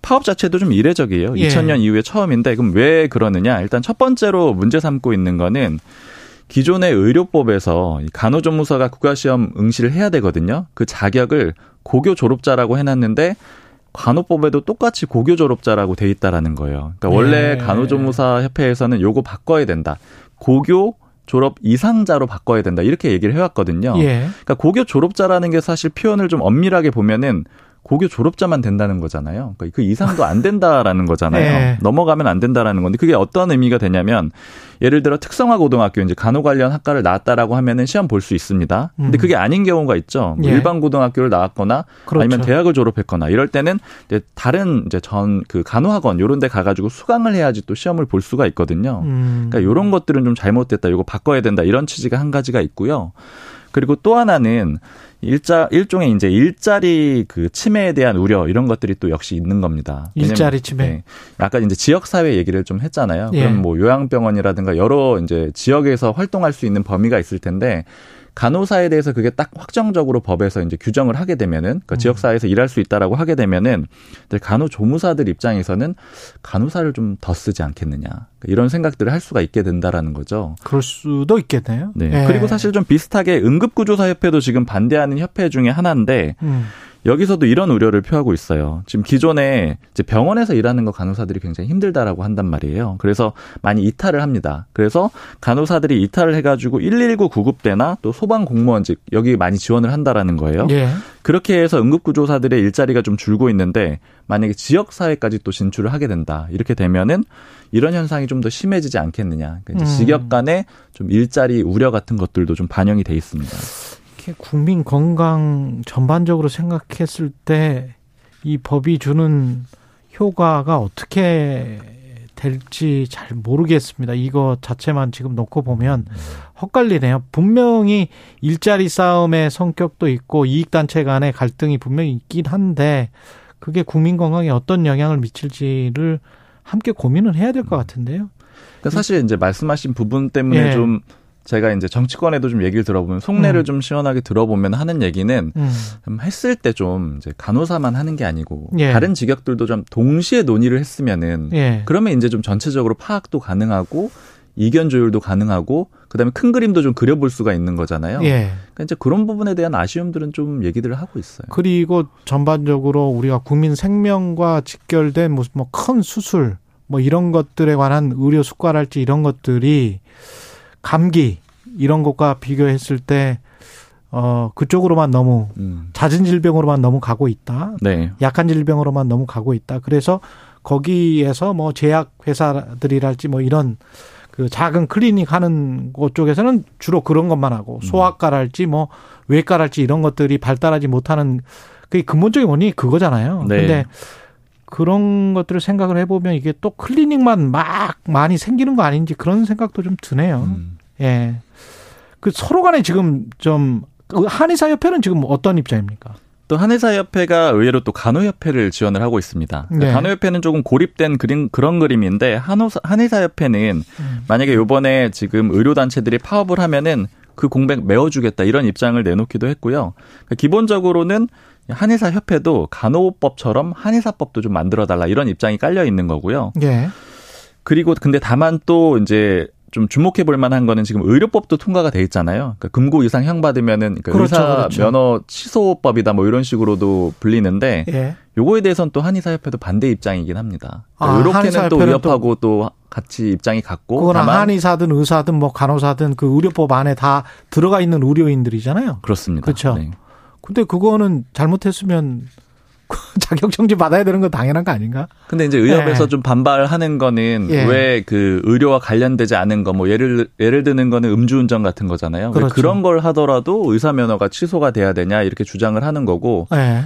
파업 자체도 좀 이례적이에요. 예. 2000년 이후에 처음인데 그럼 왜 그러느냐? 일단 첫 번째로 문제 삼고 있는 거는 기존의 의료법에서 간호조무사가 국가시험 응시를 해야 되거든요. 그 자격을 고교 졸업자라고 해놨는데 간호법에도 똑같이 고교 졸업자라고 돼 있다라는 거예요. 그러니까 원래 네. 간호조무사 협회에서는 요거 바꿔야 된다. 고교 졸업 이상자로 바꿔야 된다. 이렇게 얘기를 해왔거든요. 예. 그러니까 고교 졸업자라는 게 사실 표현을 좀 엄밀하게 보면은 고교 졸업자만 된다는 거잖아요. 그러니까 그 이상도 안 된다라는 거잖아요. 네. 넘어가면 안 된다라는 건데 그게 어떤 의미가 되냐면 예를 들어 특성화 고등학교 이제 간호 관련 학과를 나왔다라고 하면은 시험 볼 수 있습니다. 근데 음. 그게 아닌 경우가 있죠. 뭐 예. 일반 고등학교를 나왔거나 그렇죠. 아니면 대학을 졸업했거나 이럴 때는 이제 다른 이제 전 그 간호학원 요런 데 가가지고 수강을 해야지 또 시험을 볼 수가 있거든요. 음. 그러니까 요런 것들은 좀 잘못됐다. 이거 바꿔야 된다. 이런 취지가 한 가지가 있고요. 그리고 또 하나는 일자 일종의 이제 일자리 그 침해에 대한 우려 이런 것들이 또 역시 있는 겁니다. 일자리 침해. 네. 아까 이제 지역 사회 얘기를 좀 했잖아요. 예. 그럼 뭐 요양병원이라든가 여러 이제 지역에서 활동할 수 있는 범위가 있을 텐데 간호사에 대해서 그게 딱 확정적으로 법에서 이제 규정을 하게 되면은 그 지역사회에서 일할 수 있다라고 하게 되면은 간호조무사들 입장에서는 간호사를 좀 더 쓰지 않겠느냐 이런 생각들을 할 수가 있게 된다라는 거죠. 그럴 수도 있겠네요. 네. 네. 그리고 사실 좀 비슷하게 응급구조사협회도 지금 반대하는 협회 중에 하나인데 음. 여기서도 이런 우려를 표하고 있어요. 지금 기존에 이제 병원에서 일하는 거 간호사들이 굉장히 힘들다라고 한단 말이에요. 그래서 많이 이탈을 합니다. 그래서 간호사들이 이탈을 해가지고 119 구급대나 또 소방 공무원직 여기 많이 지원을 한다라는 거예요. 예. 그렇게 해서 응급구조사들의 일자리가 좀 줄고 있는데 만약에 지역 사회까지 또 진출을 하게 된다 이렇게 되면은 이런 현상이 좀 더 심해지지 않겠느냐. 그러니까 음. 직역 간의 좀 일자리 우려 같은 것들도 좀 반영이 돼 있습니다. 이렇게 국민 건강 전반적으로 생각했을 때 이 법이 주는 효과가 어떻게 될지 잘 모르겠습니다. 이거 자체만 지금 놓고 보면 헛갈리네요. 분명히 일자리 싸움의 성격도 있고 이익단체 간의 갈등이 분명히 있긴 한데 그게 국민 건강에 어떤 영향을 미칠지를 함께 고민을 해야 될 것 같은데요. 그러니까 사실 이제 말씀하신 부분 때문에 예. 좀 제가 이제 정치권에도 좀 얘기를 들어보면 속내를 음. 좀 시원하게 들어보면 하는 얘기는 음. 좀 했을 때 좀 이제 간호사만 하는 게 아니고 예. 다른 직역들도 좀 동시에 논의를 했으면은 예. 그러면 이제 좀 전체적으로 파악도 가능하고 이견 조율도 가능하고 그다음에 큰 그림도 좀 그려볼 수가 있는 거잖아요. 예. 그러니까 이제 그런 부분에 대한 아쉬움들은 좀 얘기들을 하고 있어요. 그리고 전반적으로 우리가 국민 생명과 직결된 무슨 뭐 큰 수술 뭐 이런 것들에 관한 의료 수과랄지 이런 것들이 감기 이런 것과 비교했을 때 어, 그쪽으로만 너무 음. 잦은 질병으로만 너무 가고 있다. 네. 약한 질병으로만 너무 가고 있다. 그래서 거기에서 뭐 제약 회사들이랄지 뭐 이런 그 작은 클리닉 하는 곳 쪽에서는 주로 그런 것만 하고 음. 소아과랄지 뭐 외과랄지 이런 것들이 발달하지 못하는 그게 근본적인 원인이 그거잖아요. 네. 근데 그런 것들을 생각을 해보면 이게 또 클리닉만 막 많이 생기는 거 아닌지 그런 생각도 좀 드네요. 음. 예. 그 서로 간에 지금 좀그 한의사 협회는 지금 어떤 입장입니까? 또 한의사협회가 의외로 또 간호협회를 지원을 하고 있습니다. 네. 간호협회는 조금 고립된 그림, 그런 그림인데 한의사, 한의사협회는 음. 만약에 요번에 지금 의료단체들이 파업을 하면은 그 공백 메워주겠다 이런 입장을 내놓기도 했고요. 그러니까 기본적으로는 한의사 협회도 간호법처럼 한의사법도 좀 만들어 달라 이런 입장이 깔려 있는 거고요. 예. 그리고 근데 다만 또 이제 좀 주목해 볼 만한 거는 지금 의료법도 통과가 돼 있잖아요. 그러니까 금고 이상 형 받으면은 그러니까 그렇죠, 의사 그렇죠. 면허 취소법이다 뭐 이런 식으로도 불리는데 예. 요거에 대해서는 또 한의사협회도 반대 입장이긴 합니다. 그러니까 아, 이렇게는 또 위협하고 또, 또 같이 입장이 같고 그거는 한의사든 의사든 뭐 간호사든 그 의료법 안에 다 들어가 있는 의료인들이잖아요. 그렇습니다. 그렇죠. 네. 근데 그거는 잘못했으면 자격정지 받아야 되는 건 당연한 거 아닌가? 근데 이제 의협에서 네. 좀 반발하는 거는 예. 왜그 의료와 관련되지 않은 거 뭐 예를 예를 드는 거는 음주운전 같은 거잖아요. 그렇죠. 그런 걸 하더라도 의사 면허가 취소가 돼야 되냐 이렇게 주장을 하는 거고. 예.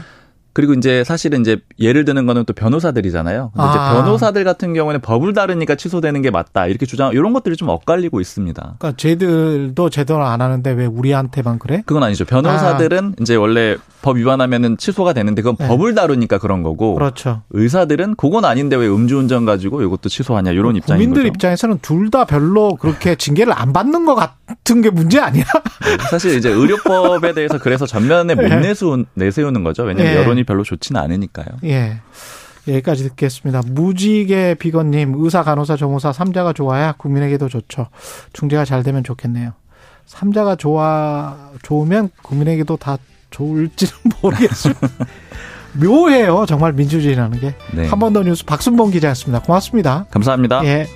그리고 이제 사실은 이제 예를 드는 거는 또 변호사들이잖아요. 근데 아. 이제 변호사들 같은 경우에는 법을 다르니까 취소되는 게 맞다. 이렇게 주장 이런 것들이 좀 엇갈리고 있습니다. 그러니까 쟤들도 제대로 안 하는데 왜 우리한테만 그래? 그건 아니죠. 변호사들은 아. 이제 원래 법 위반하면은 취소가 되는데 그건 네. 법을 다루니까 그런 거고. 그렇죠. 의사들은 그건 아닌데 왜 음주운전 가지고 이것도 취소하냐 이런 입장인 국민들 거죠. 입장에서는 둘 다 별로 그렇게 징계를 안 받는 것 같은 게 문제 아니야? 네, 사실 이제 의료법에 대해서 그래서 전면에 못 네. 내세우, 내세우는 거죠. 왜냐하면 네. 여론이 별로 좋지는 않으니까요. 예. 여기까지 듣겠습니다. 무지개 비건님, 의사, 간호사, 조무사, 삼자가 좋아야 국민에게도 좋죠. 중재가 잘 되면 좋겠네요. 삼자가 좋아, 좋으면 국민에게도 다 좋을지는 모르겠어요. 묘해요. 정말 민주주의라는 게. 네. 한번 더 뉴스 박순봉 기자였습니다. 고맙습니다. 감사합니다. 예.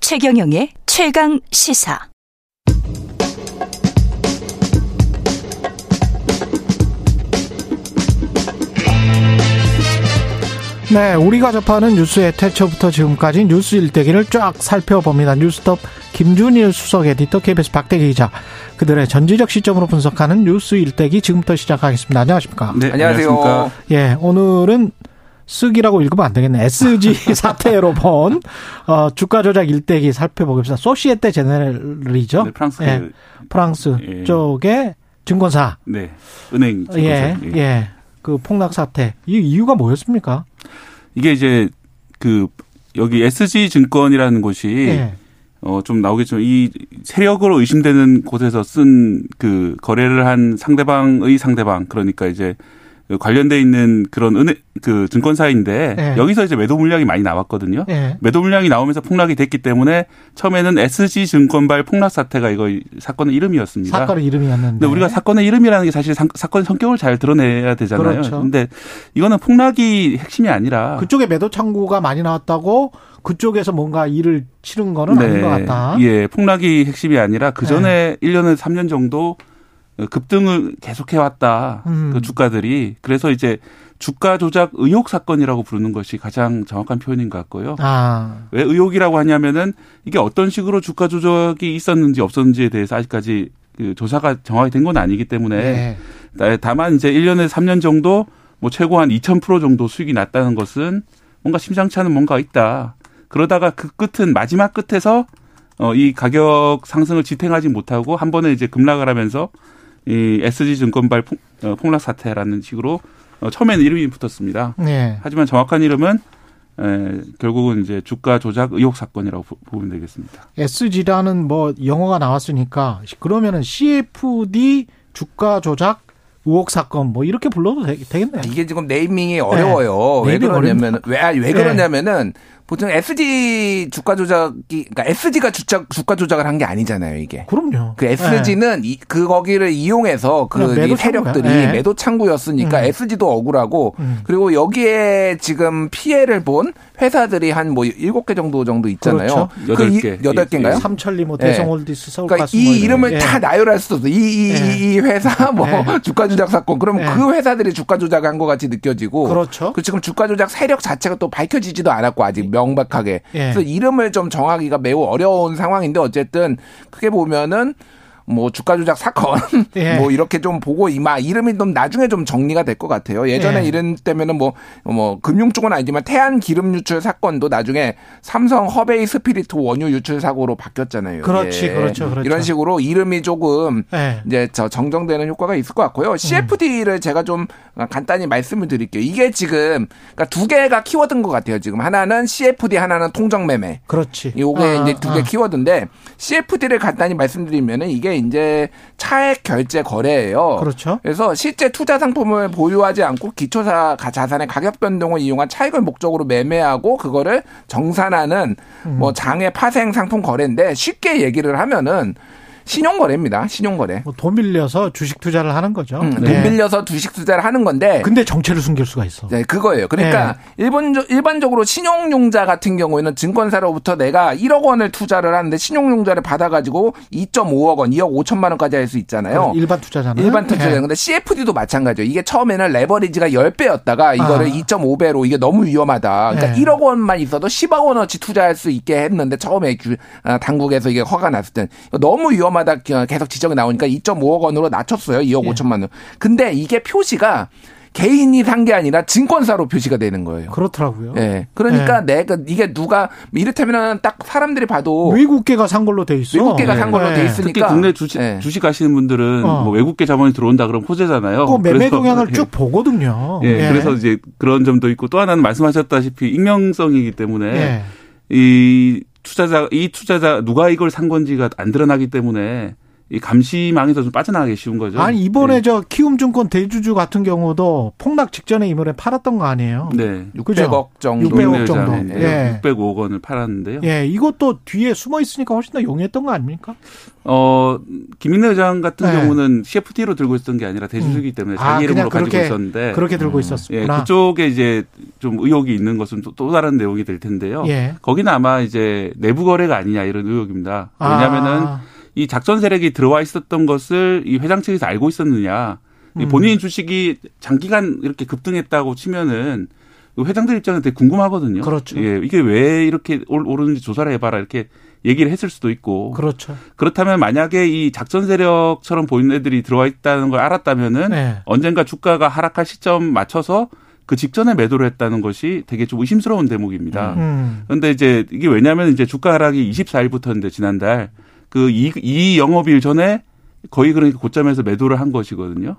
최경영의 최강 시사. 네, 우리가 접하는 뉴스의 태초부터 지금까지 뉴스 일대기를 쫙 살펴봅니다. 뉴스톱 김준일 수석 에디터 KBS 박대기 기자 그들의 전지적 시점으로 분석하는 뉴스 일대기 지금부터 시작하겠습니다. 안녕하십니까? 네, 안녕하세요. 예, 오늘은 쓰기라고 읽으면 안 되겠네. SG 사태로 본 어, 주가 조작 일대기 살펴보겠습니다. 소시에테 제네럴이죠. 네, 프랑스 예, 프랑스 예. 쪽의 증권사. 네. 은행 증권사. 예. 예. 예. 그 폭락 사태. 이 이유가 뭐였습니까? 이게 이제 그 여기 SG 증권이라는 곳이 예. 어좀 나오겠지만 이 세력으로 의심되는 곳에서 쓴 그 거래를 한 상대방의 상대방 그러니까 이제 그 관련돼 있는 그런 은행 그 증권사인데 네. 여기서 이제 매도 물량이 많이 나왔거든요. 네. 매도 물량이 나오면서 폭락이 됐기 때문에 처음에는 SG 증권발 폭락 사태가 이거 사건의 이름이었습니다. 사건의 이름이었는데. 근데 우리가 사건의 이름이라는 게 사실 사건 성격을 잘 드러내야 되잖아요. 그렇죠. 근데 이거는 폭락이 핵심이 아니라 그쪽에 매도 창구가 많이 나왔다고 그쪽에서 뭔가 일을 치른 거는 네. 아닌 것 같다. 예, 폭락이 핵심이 아니라 그 전에 네. 1년에서 3년 정도 급등을 계속해 왔다. 음. 그 주가들이. 그래서 이제 주가 조작 의혹 사건이라고 부르는 것이 가장 정확한 표현인 것 같고요. 아. 왜 의혹이라고 하냐면은 이게 어떤 식으로 주가 조작이 있었는지 없었는지에 대해서 아직까지 그 조사가 정확히 된 건 아니기 때문에 네. 다만 이제 1년에서 3년 정도 뭐 최고 한 2000% 정도 수익이 났다는 것은 뭔가 심상치 않은 뭔가가 있다. 그러다가 그 끝은 마지막 끝에서 어, 이 가격 상승을 지탱하지 못하고 한 번에 이제 급락을 하면서 이 SG 증권발 폭, 어, 폭락 사태라는 식으로 어, 처음에는 이름이 붙었습니다. 네. 하지만 정확한 이름은 에, 결국은 이제 주가 조작 의혹 사건이라고 보면 되겠습니다. SG라는 뭐 영어가 나왔으니까 그러면은 CFD 주가 조작 의혹 사건 뭐 이렇게 불러도 되, 겠네요 이게 지금 네이밍이 어려워요. 네. 왜 그러냐면 왜, 왜 네. 그러냐면은 보통 SG 주가 조작이 그러니까 SG가 주가 주가 조작을 한 게 아니잖아요, 이게. 그럼요. 그 SG는 네. 그 거기를 이용해서 그 세력들이 네. 매도 창구였으니까 음. SG도 억울하고 음. 그리고 여기에 지금 피해를 본 회사들이 한 뭐 일곱 개 정도 정도 있잖아요. 그렇죠. 그 8개. 여덟 개인가요? 삼천리 뭐 대성홀디스 서울 그러니까 이뭐 이름을 예. 다 나열할 수도 없어. 이, 이, 예. 이 회사 뭐 예. 주가 조작 사건. 그러면 예. 그 회사들이 주가 조작한 것 같이 느껴지고 그렇죠. 그 지금 주가 조작 세력 자체가 또 밝혀지지도 않았고 아직 명백하게. 예. 그래서 이름을 좀 정하기가 매우 어려운 상황인데 어쨌든 크게 보면은 뭐 주가 조작 사건 예. 뭐 이렇게 좀 보고 이마 이름이 좀 나중에 좀 정리가 될 것 같아요. 예전에 예. 이런 때면은 뭐뭐 뭐 금융 쪽은 아니지만 태안 기름 유출 사건도 나중에 삼성 허베이 스피리트 원유 유출 사고로 바뀌었잖아요. 그렇지, 예. 그렇죠, 그렇죠. 이런 식으로 이름이 조금 예. 이제 저 정정되는 효과가 있을 것 같고요. CFD를 음. 제가 좀 간단히 말씀을 드릴게요. 이게 지금 그러니까 두 개가 키워드인 것 같아요. 지금 하나는 CFD, 하나는 통정 매매. 그렇지. 요게 아, 이제 두개 아. 키워드인데 CFD를 간단히 말씀드리면은 이게 이제 차액 결제 거래예요. 그렇죠. 그래서 실제 투자 상품을 보유하지 않고 기초사 자산의 가격 변동을 이용한 차익을 목적으로 매매하고 그거를 정산하는 음. 뭐 장외 파생 상품 거래인데 쉽게 얘기를 하면은 신용거래입니다. 신용거래. 뭐 돈 빌려서 주식 투자를 하는 거죠. 음, 돈 네. 빌려서 주식 투자를 하는 건데. 근데 정체를 숨길 수가 있어. 네, 그거예요. 그러니까 네. 일본 일반적으로 신용융자 같은 경우에는 증권사로부터 내가 1억 원을 투자를 하는데 신용융자를 받아가지고 2.5억 원, 2억 5천만 원까지 할 수 있잖아요. 일반 투자잖아요. 일반 투자잖아요. 네. 근데 CFD도 마찬가지예요. 이게 처음에는 레버리지가 10배였다가 이거를 아. 2.5배로 이게 너무 위험하다. 그러니까 네. 1억 원만 있어도 10억 원어치 투자할 수 있게 했는데 처음에 아, 당국에서 이게 허가 났을 땐 너무 위험 때마다 계속 지적이 나오니까 2.5억 원으로 낮췄어요. 2억 예. 5천만 원. 근데 이게 표시가 개인이 산 게 아니라 증권사로 표시가 되는 거예요. 그렇더라고요. 예. 네. 그러니까 네. 내가 이게 누가 이를테면은 딱 사람들이 봐도 외국계가 산 걸로 돼 있어. 외국계가 네. 산 걸로 네. 돼 있으니까 특히 국내 주식 네. 주식 하시는 분들은 어. 뭐 외국계 자본이 들어온다 그러면 호재잖아요. 그 매매 동향을 예. 쭉 보거든요. 예. 그래서 이제 그런 점도 있고 또 하나는 말씀하셨다시피 익명성이기 때문에 이 투자자 이 투자자 누가 이걸 산 건지가 안 드러나기 때문에 이 감시망에서 좀 빠져나가기 쉬운 거죠. 아니 이번에 네. 저 키움증권 대주주 같은 경우도 폭락 직전에 이번에 팔았던 거 아니에요? 네. 600억 정도. 600억 정도. 예. 605억 원을 팔았는데요. 예, 이것도 뒤에 숨어 있으니까 훨씬 더 용이했던 거 아닙니까? 어, 김인래 의장 같은 네. 경우는 CFT로 들고 있었던 게 아니라 대주주이기 때문에 아, 자기 이름으로 가지고 있었는데 그렇게 들고 음. 있었습니다. 예, 그쪽에 이제 좀 의혹이 있는 것은 또, 또 다른 내용이 될 텐데요. 예. 거기는 아마 이제 내부 거래가 아니냐 이런 의혹입니다. 왜냐하면은 아. 이 작전 세력이 들어와 있었던 것을 이 회장 측에서 알고 있었느냐. 음. 본인 주식이 장기간 이렇게 급등했다고 치면은 회장들 입장에서 되게 궁금하거든요. 그렇죠. 예, 이게 왜 이렇게 오르는지 조사를 해봐라 이렇게 얘기를 했을 수도 있고. 그렇죠. 그렇다면 만약에 이 작전 세력처럼 보이는 애들이 들어와 있다는 걸 알았다면은 네. 언젠가 주가가 하락할 시점 맞춰서 그 직전에 매도를 했다는 것이 되게 좀 의심스러운 대목입니다. 음. 그런데 이제 이게 왜냐하면 이제 주가 하락이 24일부터인데 지난달 그 이 이 영업일 전에 거의 그러니까 고점에서 매도를 한 것이거든요.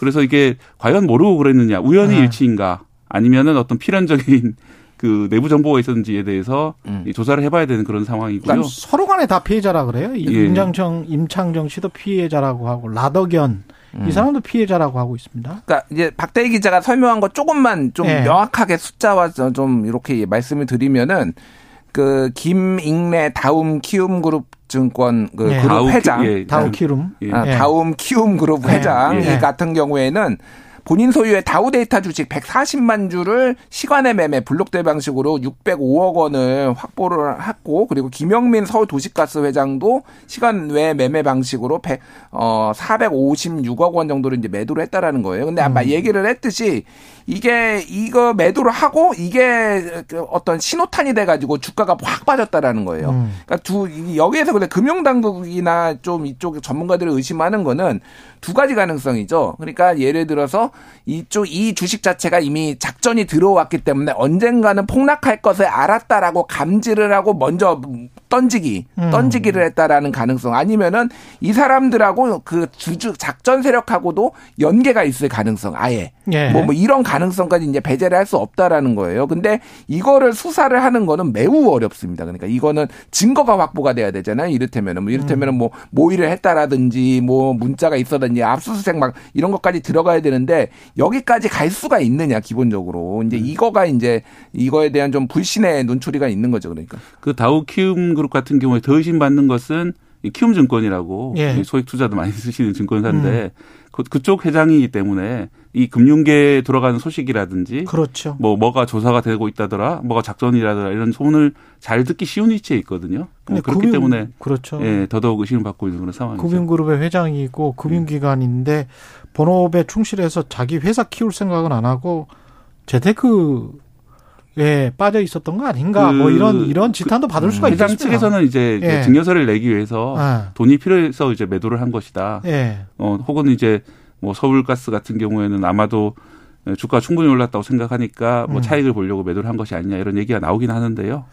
그래서 이게 과연 모르고 그랬느냐, 우연히 네. 일치인가, 아니면은 어떤 필연적인 그 내부 정보가 있었는지에 대해서 음. 조사를 해봐야 되는 그런 상황이고요. 그러니까 서로 간에 다 피해자라 그래요. 예. 임장청, 임창정 씨도 피해자라고 하고 라덕연 음. 이 사람도 피해자라고 하고 있습니다. 그러니까 이제 박대희 기자가 설명한 거 조금만 좀 네. 명확하게 숫자와 좀 이렇게 말씀을 드리면은 그 김익래 다움 키움 그룹 증권 그 네. 그룹 다우, 회장 예, 다우 키움 아, 다움 키움 그룹 회장 네. 같은 경우에는 본인 소유의 다우데이터 주식 140만 주를 시간의 매매 블록대 방식으로 605억 원을 확보를 했고 그리고 김영민 서울도시가스 회장도 시간 외 매매 방식으로 100, 어 456억 원 정도를 이제 매도를 했다라는 거예요. 근데 아마 음. 얘기를 했듯이 이게 이거 매도를 하고 이게 그 어떤 신호탄이 돼가지고 주가가 확 빠졌다라는 거예요. 음. 그러니까 두 여기에서 근데 금융당국이나 좀 이쪽 전문가들을 의심하는 거는 두 가지 가능성이죠. 그러니까 예를 들어서 이쪽 이 주식 자체가 이미 작전이 들어왔기 때문에 언젠가는 폭락할 것을 알았다라고 감지를 하고 먼저 던지기, 음. 던지기를 했다라는 가능성 아니면은 이 사람들하고 그 주주 작전 세력하고도 연계가 있을 가능성 아예 예. 뭐, 뭐 이런 가능성까지 이제 배제를 할 수 없다라는 거예요. 근데 이거를 수사를 하는 거는 매우 어렵습니다. 그러니까 이거는 증거가 확보가 돼야 되잖아요. 이를테면은 뭐 이를테면은 뭐 모의를 했다라든지 뭐 문자가 있었든지 압수수색 막 이런 것까지 들어가야 되는데 여기까지 갈 수가 있느냐 기본적으로 이제 음. 이거가 이제 이거에 대한 좀 불신의 눈초리가 있는 거죠. 그러니까 그 다우 키움 그룹 같은 경우에 더 의심받는 것은 키움 증권이라고 예. 소액 투자도 많이 쓰시는 증권사인데 음. 그, 그쪽 회장이기 때문에 이 금융계에 들어가는 소식이라든지 그렇죠. 뭐 뭐가 조사가 되고 있다더라, 뭐가 작전이라더라 이런 소문을 잘 듣기 쉬운 위치에 있거든요. 뭐 그렇기 금융, 때문에 그렇죠. 예, 더더욱 의심을 받고 있는 그런 상황이죠. 금융그룹의 회장이고 금융기관인데 본업에 충실해서 자기 회사 키울 생각은 안 하고 재테크 예, 빠져 있었던 거 아닌가? 뭐 그, 뭐 이런 이런 지탄도 그, 받을 수가 있습니다. 회장 측에서는 이제 예. 증여서를 내기 위해서 아. 돈이 필요해서 이제 매도를 한 것이다. 예. 어, 혹은 이제 뭐 서울가스 같은 경우에는 아마도 주가 충분히 올랐다고 생각하니까 뭐 음. 차익을 보려고 매도를 한 것이 아니냐 이런 얘기가 나오긴 하는데요.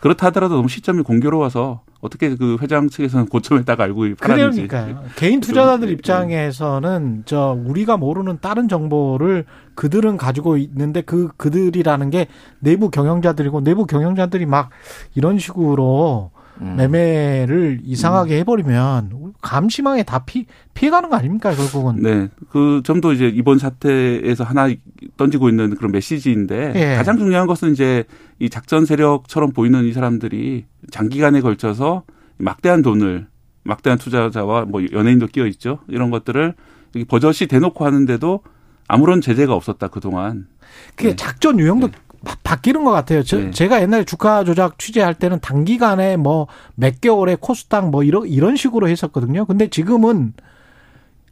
그렇다 하더라도 너무 시점이 공교로워서 어떻게 그 회장 측에서는 고점에 딱 알고 팔았는지. 그러니까요. 개인 투자자들 입장에서는 저 우리가 모르는 다른 정보를 그들은 가지고 있는데 그 그들이라는 게 내부 경영자들이고 내부 경영자들이 막 이런 식으로 음. 매매를 이상하게 음. 해버리면 감시망에 다 피, 피해가는 거 아닙니까, 결국은? 네. 그 점도 이제 이번 사태에서 하나 던지고 있는 그런 메시지인데 예. 가장 중요한 것은 이제 이 작전 세력처럼 보이는 이 사람들이 장기간에 걸쳐서 막대한 돈을 막대한 투자자와 뭐 연예인도 끼어 있죠. 이런 것들을 버젓이 대놓고 하는데도 아무런 제재가 없었다, 그 동안. 그게 네. 작전 유형도 네. 바뀌는 것 같아요. 저, 네. 제가 옛날에 주가 조작 취재할 때는 단기간에 뭐 몇 개월에 코스닥 뭐 이런 이런 식으로 했었거든요. 근데 지금은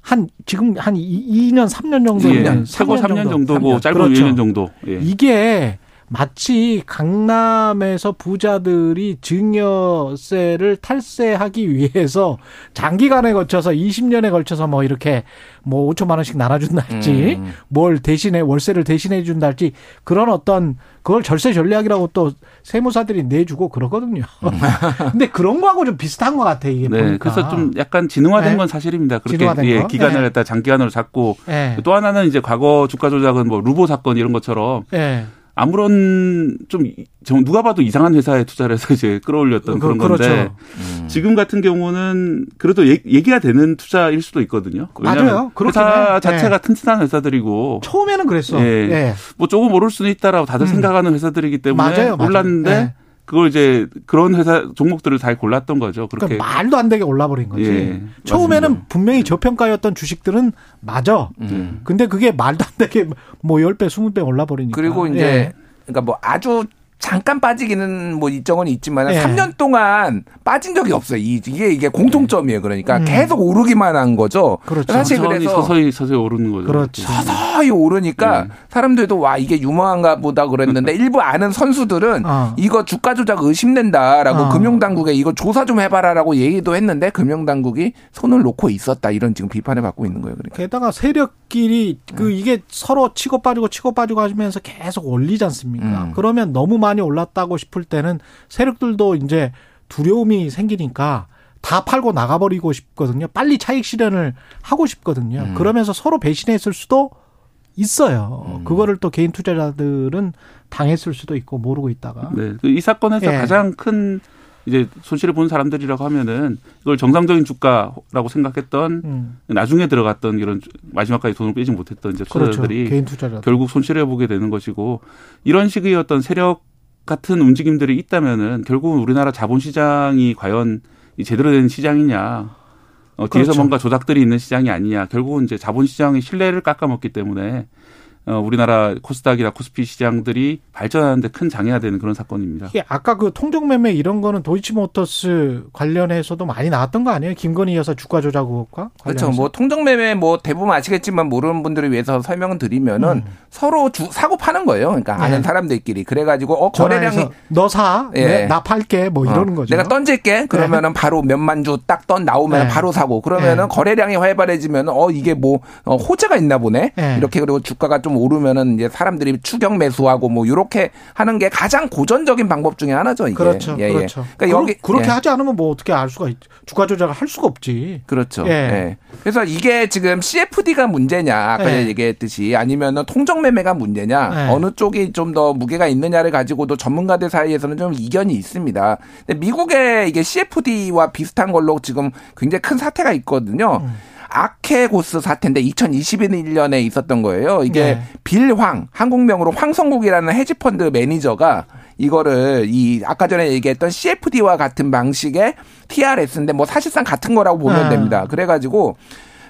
한 지금 한 2, 년 3년 정도 예, 최고 3년, 정도. 고 짧은 그렇죠. 2년 정도. 예. 이게 마치 강남에서 부자들이 증여세를 탈세하기 위해서 장기간에 걸쳐서 20년에 걸쳐서 뭐 이렇게 뭐 5천만 원씩 나눠준다 할지 음. 뭘 대신에 월세를 대신해 준다 할지 그런 어떤 그걸 절세 전략이라고 또 세무사들이 내주고 그러거든요. 음. 근데 그런 거하고 좀 비슷한 것 같아 이게 네, 보니까. 그래서 좀 약간 진흥화된 네. 건 사실입니다. 그렇게 예, 기간을 네. 갖다 장기간으로 잡고 네. 또 하나는 이제 과거 주가 조작은 뭐 루보 사건 이런 것처럼 네. 아무런 좀 누가 봐도 이상한 회사에 투자를 해서 이제 끌어올렸던 그런 그, 건데 그렇죠. 음. 지금 같은 경우는 그래도 얘기가 되는 투자일 수도 있거든요. 맞아요. 회사 자체가 네. 튼튼한 회사들이고 처음에는 그랬어. 예. 네. 뭐 조금 오를 수는 있다라고 다들 음. 생각하는 회사들이기 때문에 맞아요, 맞아요. 올랐는데 네. 그걸 이제 그런 회사 종목들을 잘 골랐던 거죠. 그렇게 그러니까 말도 안 되게 올라버린 거지. 예, 처음에는 맞습니다. 분명히 저평가였던 주식들은 맞아. 음. 근데 그게 말도 안 되게 뭐 10배, 20배 올라버리니까. 그리고 이제 예. 그러니까 뭐 아주 잠깐 빠지기는 뭐 일정은 있지만 예. 3년 동안 빠진 적이 없어요. 이게 이게 공통점이에요. 그러니까 음. 계속 오르기만 한 거죠. 그렇죠. 사실 그래서 서서히 서서히 오르는 거죠. 그렇죠. 서서히 오르니까 네. 사람들도 와 이게 유망한가 보다 그랬는데 일부 아는 선수들은 어. 이거 주가 조작 의심된다라고 어. 금융당국에 이거 조사 좀 해봐라라고 얘기도 했는데 금융당국이 손을 놓고 있었다 이런 지금 비판을 받고 있는 거예요. 그러니까. 게다가 세력끼리 그 네. 이게 서로 치고 빠지고 치고 빠지고 하면서 계속 올리지 않습니까? 음. 그러면 너무 많이 올랐다고 싶을 때는 세력들도 이제 두려움이 생기니까 다 팔고 나가버리고 싶거든요. 빨리 차익 실현을 하고 싶거든요. 음. 그러면서 서로 배신했을 수도 있어요. 음. 그거를 또 개인 투자자들은 당했을 수도 있고 모르고 있다가. 네. 그이 사건에서 예. 가장 큰 이제 손실을 본 사람들이라고 하면은 이걸 정상적인 주가라고 생각했던 음. 나중에 들어갔던 이런 마지막까지 돈을 빼지 못했던 이제. 투자자들이 그렇죠. 결국 손실해 보게 되는 것이고 이런 식의 어떤 세력 같은 움직임들이 있다면은 결국은 우리나라 자본시장이 과연 제대로 된 시장이냐. 어, 뒤에서 그렇죠. 뭔가 조작들이 있는 시장이 아니냐. 결국은 이제 자본시장의 신뢰를 깎아먹기 때문에 어, 우리나라 코스닥이나 코스피 시장들이 발전하는데 큰 장애가 되는 그런 사건입니다. 예, 아까 그 통정매매 이런 거는 도이치모터스 관련해서도 많이 나왔던 거 아니에요? 김건희 여사 주가 조작 의혹과 그렇죠. 뭐 통정매매 뭐 대부분 아시겠지만 모르는 분들을 위해서 설명을 드리면은 음. 서로 주, 사고 파는 거예요. 그러니까 아는 네. 사람들끼리 그래가지고 어 거래량이 너 사, 예. 네, 나 팔게 뭐 어. 이러는 어. 거죠. 내가 던질게. 그러면은 네. 바로 몇만 주 딱 던 나오면 네. 바로 사고. 그러면은 네. 거래량이 활발해지면 어 이게 뭐 어, 호재가 있나 보네. 네. 이렇게 그리고 주가가 좀좀 오르면은 이제 사람들이 추격 매수하고 뭐 이렇게 하는 게 가장 고전적인 방법 중에 하나죠. 이게. 그렇죠. 예, 그렇죠. 예. 그러니까 여기 그렇게 예. 하지 않으면 뭐 어떻게 알 수가 있, 주가 조작을 할 수가 없지. 그렇죠. 예. 예. 그래서 이게 지금 CFD가 문제냐 아까 예. 얘기했듯이 아니면은 통정 매매가 문제냐 예. 어느 쪽이 좀 더 무게가 있느냐를 가지고도 전문가들 사이에서는 좀 이견이 있습니다. 근데 미국의 이게 CFD와 비슷한 걸로 지금 굉장히 큰 사태가 있거든요. 음. 아케고스 사태인데 2021년에 있었던 거예요. 이게 네. 빌황 한국명으로 황성국이라는 헤지펀드 매니저가 이거를 이 아까 전에 얘기했던 CFD와 같은 방식의 TRS인데 뭐 사실상 같은 거라고 보면 네. 됩니다. 그래가지고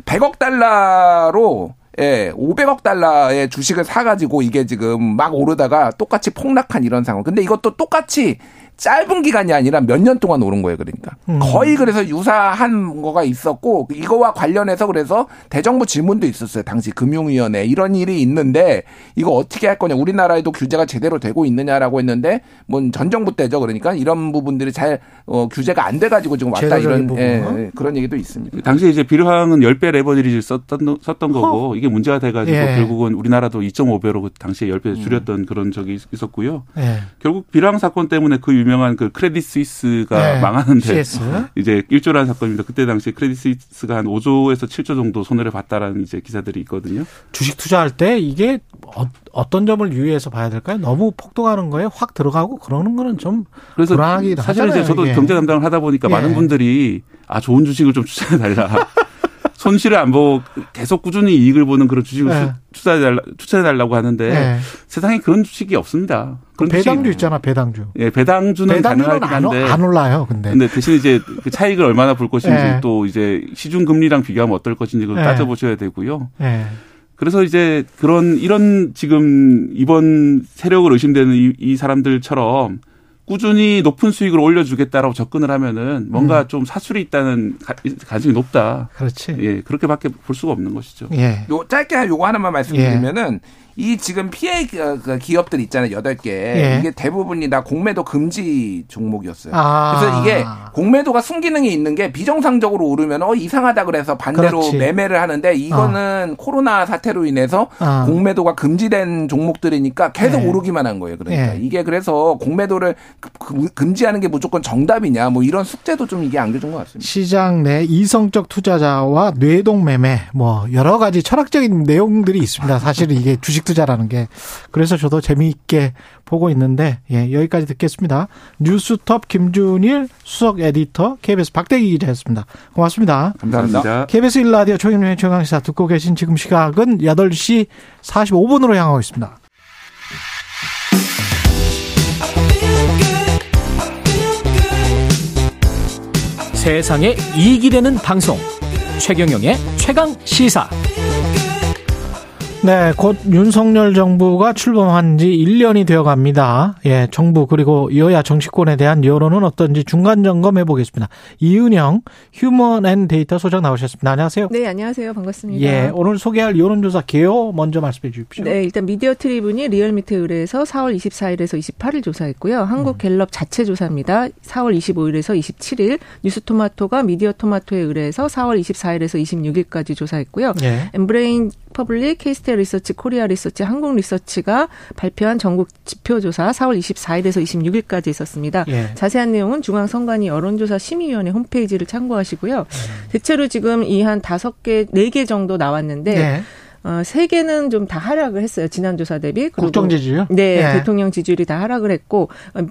100억 달러로 예, 500억 달러의 주식을 사가지고 이게 지금 막 오르다가 똑같이 폭락한 이런 상황. 근데 이것도 똑같이 짧은 기간이 아니라 몇 년 동안 오른 거예요, 그러니까. 음. 거의 그래서 유사한 거가 있었고, 이거와 관련해서 그래서 대정부 질문도 있었어요. 당시 금융위원회. 이런 일이 있는데, 이거 어떻게 할 거냐. 우리나라에도 규제가 제대로 되고 있느냐라고 했는데, 뭐 전 정부 때죠. 그러니까 이런 부분들이 잘, 어, 규제가 안 돼가지고 지금 왔다 이런, 예, 예, 그런 얘기도 있습니다. 당시에 이제 비료항은 10배 레버리지를 썼던, 썼던 거고, 어. 이게 문제가 돼가지고 예. 결국은 우리나라도 2.5배로 그 당시에 10배 줄였던 음. 그런 적이 있었고요. 예. 결국 비료항 사건 때문에 그 유명한 그 크레딧 스위스가 네. 망하는데 CS. 이제 일조라는 사건입니다. 그때 당시에 크레딧 스위스가 한 5조에서 7조 정도 손해를 봤다라는 이제 기사들이 있거든요. 주식 투자할 때 이게 어, 떤 점을 유의해서 봐야 될까요? 너무 폭등하는 거에 확 들어가고 그러는 거는 좀 그래서 사실 이제 저도 이게. 경제 담당을 하다 보니까 예. 많은 분들이 아 좋은 주식을 좀 추천해 달라. 손실을 안 보고 계속 꾸준히 이익을 보는 그런 주식을 네. 추천해달라, 추천해달라고 하는데 네. 세상에 그런 주식이 없습니다. 그런 배당주 주식. 있잖아, 배당주. 예, 배당주는 한데. 안, 안 올라요, 근데. 근데 대신 이제 그 차익을 얼마나 볼 것인지 네. 또 이제 시중금리랑 비교하면 어떨 것인지 그걸 네. 따져보셔야 되고요. 네. 그래서 이제 그런 이런 지금 이번 세력을 의심되는 이, 이 사람들처럼 꾸준히 높은 수익을 올려주겠다라고 접근을 하면은 뭔가 음. 좀 사술이 있다는 가능성이 높다. 그렇지. 예, 그렇게밖에 볼 수가 없는 것이죠. 예. 요 짧게 요거 하나만 말씀드리면은 예. 이 지금 피해 그 기업들 있잖아요. 여덟 개 예. 이게 대부분이 다 공매도 금지 종목이었어요. 아. 그래서 이게 공매도가 순기능이 있는 게 비정상적으로 오르면 어 이상하다 그래서 반대로 그렇지. 매매를 하는데 이거는 어. 코로나 사태로 인해서 어. 공매도가 금지된 종목들이니까 계속 예. 오르기만 한 거예요. 그러니까 예. 이게 그래서 공매도를 금지하는 게 무조건 정답이냐 뭐 이런 숙제도 좀 이게 안겨준 것 같습니다. 시장 내 이성적 투자자와 뇌동 매매 뭐 여러 가지 철학적인 내용들이 있습니다. 사실은 이게 주식 주식 투자라는 게 그래서 저도 재미있게 보고 있는데 예, 여기까지 듣겠습니다. 뉴스톱 김준일 수석 에디터 KBS 박대기 기자였습니다. 고맙습니다. 감사합니다. KBS 1라디오 최경영의 최강시사 듣고 계신 지금 시각은 8시 45분으로 향하고 있습니다. 세상에 이익이 되는 방송 최경영의 최강 시사 네, 곧 윤석열 정부가 출범한 지 1년이 되어 갑니다. 예, 정부 그리고 여야 정치권에 대한 여론은 어떤지 중간 점검해 보겠습니다. 이은영 휴먼 앤 데이터 소장 나오셨습니다. 안녕하세요. 네, 안녕하세요. 반갑습니다. 예, 오늘 소개할 여론조사 개요 먼저 말씀해 주십시오. 네, 일단 미디어 트리뷴이 리얼미터 의뢰해서 4월 24일에서 28일 조사했고요. 한국 갤럽 자체 조사입니다. 4월 25일에서 27일 뉴스토마토가 미디어 토마토에 의뢰해서 4월 24일에서 26일까지 조사했고요. 예. 엠브레인 퍼블릭, 케이스탯 리서치, 코리아 리서치, 한국 리서치가 발표한 전국 지표조사 4월 24일에서 26일까지 있었습니다. 예. 자세한 내용은 중앙선관위 여론조사 심의위원회 홈페이지를 참고하시고요. 음. 대체로 지금 이 한 다섯 개, 네 개 정도 나왔는데 예. 어, 세 개는 좀 다 하락을 했어요. 지난 조사 대비. 국정 지지율? 네, 네, 대통령 지지율이 다 하락을 했고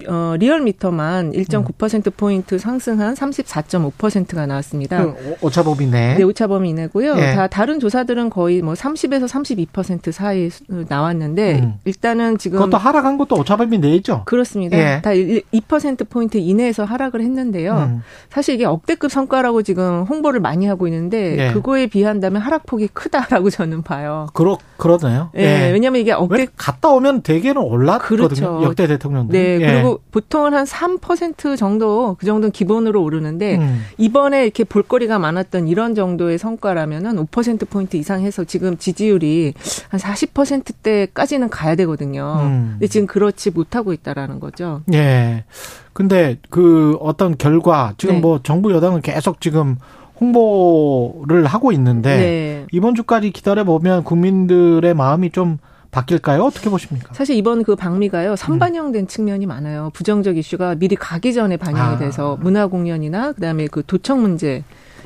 어, 리얼미터만 1.9% 포인트 상승한 34.5%가 나왔습니다. 그 오차범위네. 네, 오차범위 이내고요. 네. 다 다른 조사들은 거의 뭐 30에서 32% 사이 나왔는데 음. 일단은 지금 그것도 하락한 것도 오차범위 내죠. 그렇습니다. 예. 다2% 포인트 이내에서 하락을 했는데요. 음. 사실 이게 억대급 성과라고 지금 홍보를 많이 하고 있는데 예. 그거에 비한다면 하락폭이 크다라고 저는 봐요. 올라요. 그러 그러네요. 예. 예. 왜냐하면 이게 억대 갔다 오면 대개는 올랐거든요. 그렇죠. 역대 대통령도. 네. 예. 그리고 보통은 한 3% 정도 그 정도는 기본으로 오르는데 음. 이번에 이렇게 볼거리가 많았던 이런 정도의 성과라면은 5% 포인트 이상 해서 지금 지지율이 한 40%대까지는 가야 되거든요. 음. 근데 지금 그렇지 못하고 있다라는 거죠. 예. 근데 그 어떤 결과 지금 네. 뭐 정부 여당은 계속 지금 홍보를 하고 있는데 네. 이번 주까지 기다려 보면 국민들의 마음이 좀 바뀔까요? 어떻게 보십니까? 사실 이번 그 방미가요 선반영된 음. 측면이 많아요. 부정적 이슈가 미리 가기 전에 반영이 아. 돼서 문화 공연이나 그다음에 그 도청 문제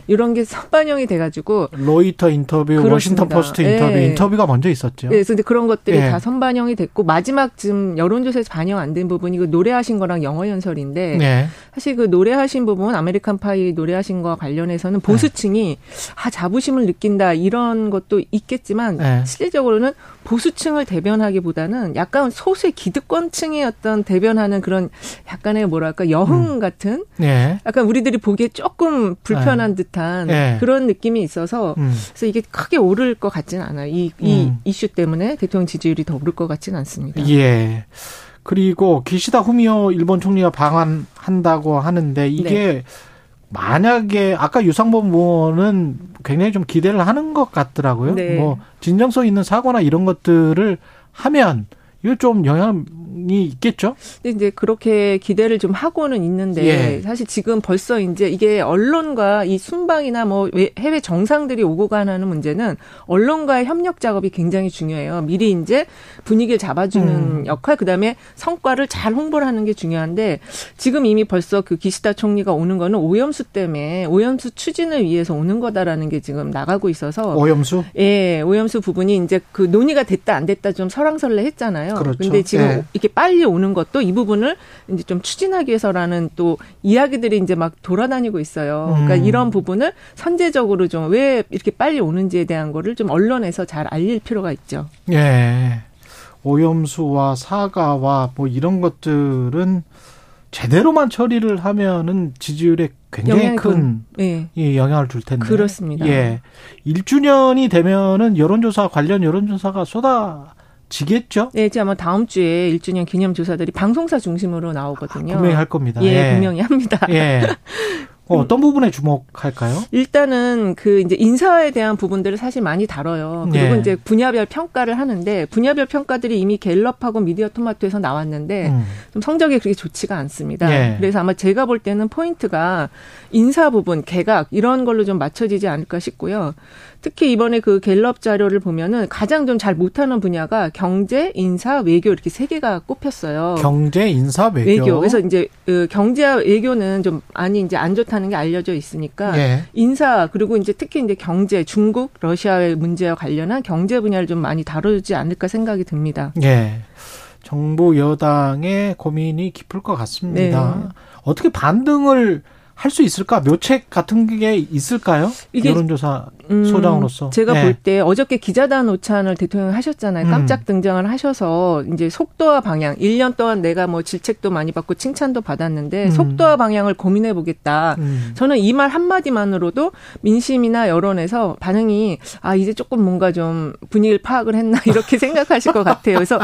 이런 게 선반영이 돼가지고 로이터 인터뷰, 그렇습니다. 워싱턴 포스트 인터뷰 예. 인터뷰가 먼저 있었죠. 네, 근데 그런 것들이 예. 다 선반영이 됐고 마지막 지금 여론조사에서 반영 안 된 부분이 그 노래하신 거랑 영어 연설인데 네. 사실 그 노래하신 부분 American Pie 노래하신 거와 관련해서는 보수층이 네. 아 자부심을 느낀다 이런 것도 있겠지만 네. 실질적으로는 보수층을 대변하기보다는 약간 소수의 기득권층의 어떤 대변하는 그런 약간의 뭐랄까 여흥 음. 같은 네. 약간 우리들이 보기에 조금 불편한 듯한 듯한 네. 그런 느낌이 있어서 음. 그래서 이게 크게 오를 것 같지는 않아요. 이, 이 음. 이슈 때문에 대통령 지지율이 더 오를 것 같지는 않습니다. 예. 그리고 기시다 후미오 일본 총리가 방한한다고 하는데 이게 네. 만약에 아까 유상범 의원은 굉장히 좀 기대를 하는 것 같더라고요. 네. 뭐 진정성 있는 사고나 이런 것들을 하면 이거 좀 영향이 있겠죠? 근데 이제 그렇게 기대를 좀 하고는 있는데 예. 사실 지금 벌써 이제 이게 언론과 이 순방이나 뭐 해외 정상들이 오고 가는 문제는 언론과의 협력 작업이 굉장히 중요해요. 미리 이제 분위기를 잡아주는 음. 역할 그다음에 성과를 잘 홍보를 하는 게 중요한데 지금 이미 벌써 그 기시다 총리가 오는 거는 오염수 때문에 오염수 추진을 위해서 오는 거다라는 게 지금 나가고 있어서 오염수? 예, 오염수 부분이 이제 그 논의가 됐다 안 됐다 좀 설왕설래 했잖아요. 있잖아요. 그렇죠. 근데 지금 네. 이렇게 빨리 오는 것도 이 부분을 이제 좀 추진하기 위해서라는 또 이야기들이 이제 막 돌아다니고 있어요. 그러니까 음. 이런 부분을 선제적으로 좀 왜 이렇게 빨리 오는지에 대한 거를 좀 언론에서 잘 알릴 필요가 있죠. 예. 오염수와 사과와 뭐 이런 것들은 제대로만 처리를 하면은 지지율에 굉장히 큰 네. 영향을 줄 텐데. 그렇습니다. 예. 1주년이 되면은 여론조사 관련 여론조사가 쏟아 지겠죠? 네, 이제 아마 다음 주에 1주년 기념 조사들이 방송사 중심으로 나오거든요. 아, 분명히 할 겁니다. 예, 예. 분명히 합니다. 예. 어, 어떤 부분에 주목할까요? 일단은 그 이제 인사에 대한 부분들을 사실 많이 다뤄요. 그리고 네. 이제 분야별 평가를 하는데 분야별 평가들이 이미 갤럽하고 미디어 토마토에서 나왔는데 음. 좀 성적이 그렇게 좋지가 않습니다. 네. 그래서 아마 제가 볼 때는 포인트가 인사 부분, 개각 이런 걸로 좀 맞춰지지 않을까 싶고요. 특히 이번에 그 갤럽 자료를 보면은 가장 좀 잘 못하는 분야가 경제, 인사, 외교 이렇게 세 개가 꼽혔어요. 경제, 인사, 외교. 외교. 그래서 이제 그 경제와 외교는 좀 많이 이제 안 좋다는 게 알려져 있으니까 예. 인사 그리고 이제 특히 이제 경제, 중국, 러시아의 문제와 관련한 경제 분야를 좀 많이 다루지 않을까 생각이 듭니다. 예. 정부 여당의 고민이 깊을 것 같습니다. 네. 어떻게 반등을 할 수 있을까? 묘책 같은 게 있을까요? 이게 여론조사 음, 소장으로서. 제가 네. 볼때 어저께 기자단 오찬을 대통령 하셨잖아요. 음. 깜짝 등장을 하셔서 이제 속도와 방향, 1년 동안 내가 뭐 질책도 많이 받고 칭찬도 받았는데 음. 속도와 방향을 고민해 보겠다. 음. 저는 이 말 한마디만으로도 민심이나 여론에서 반응이 아, 이제 조금 뭔가 좀 분위기를 파악을 했나 이렇게 생각하실 것 같아요. 그래서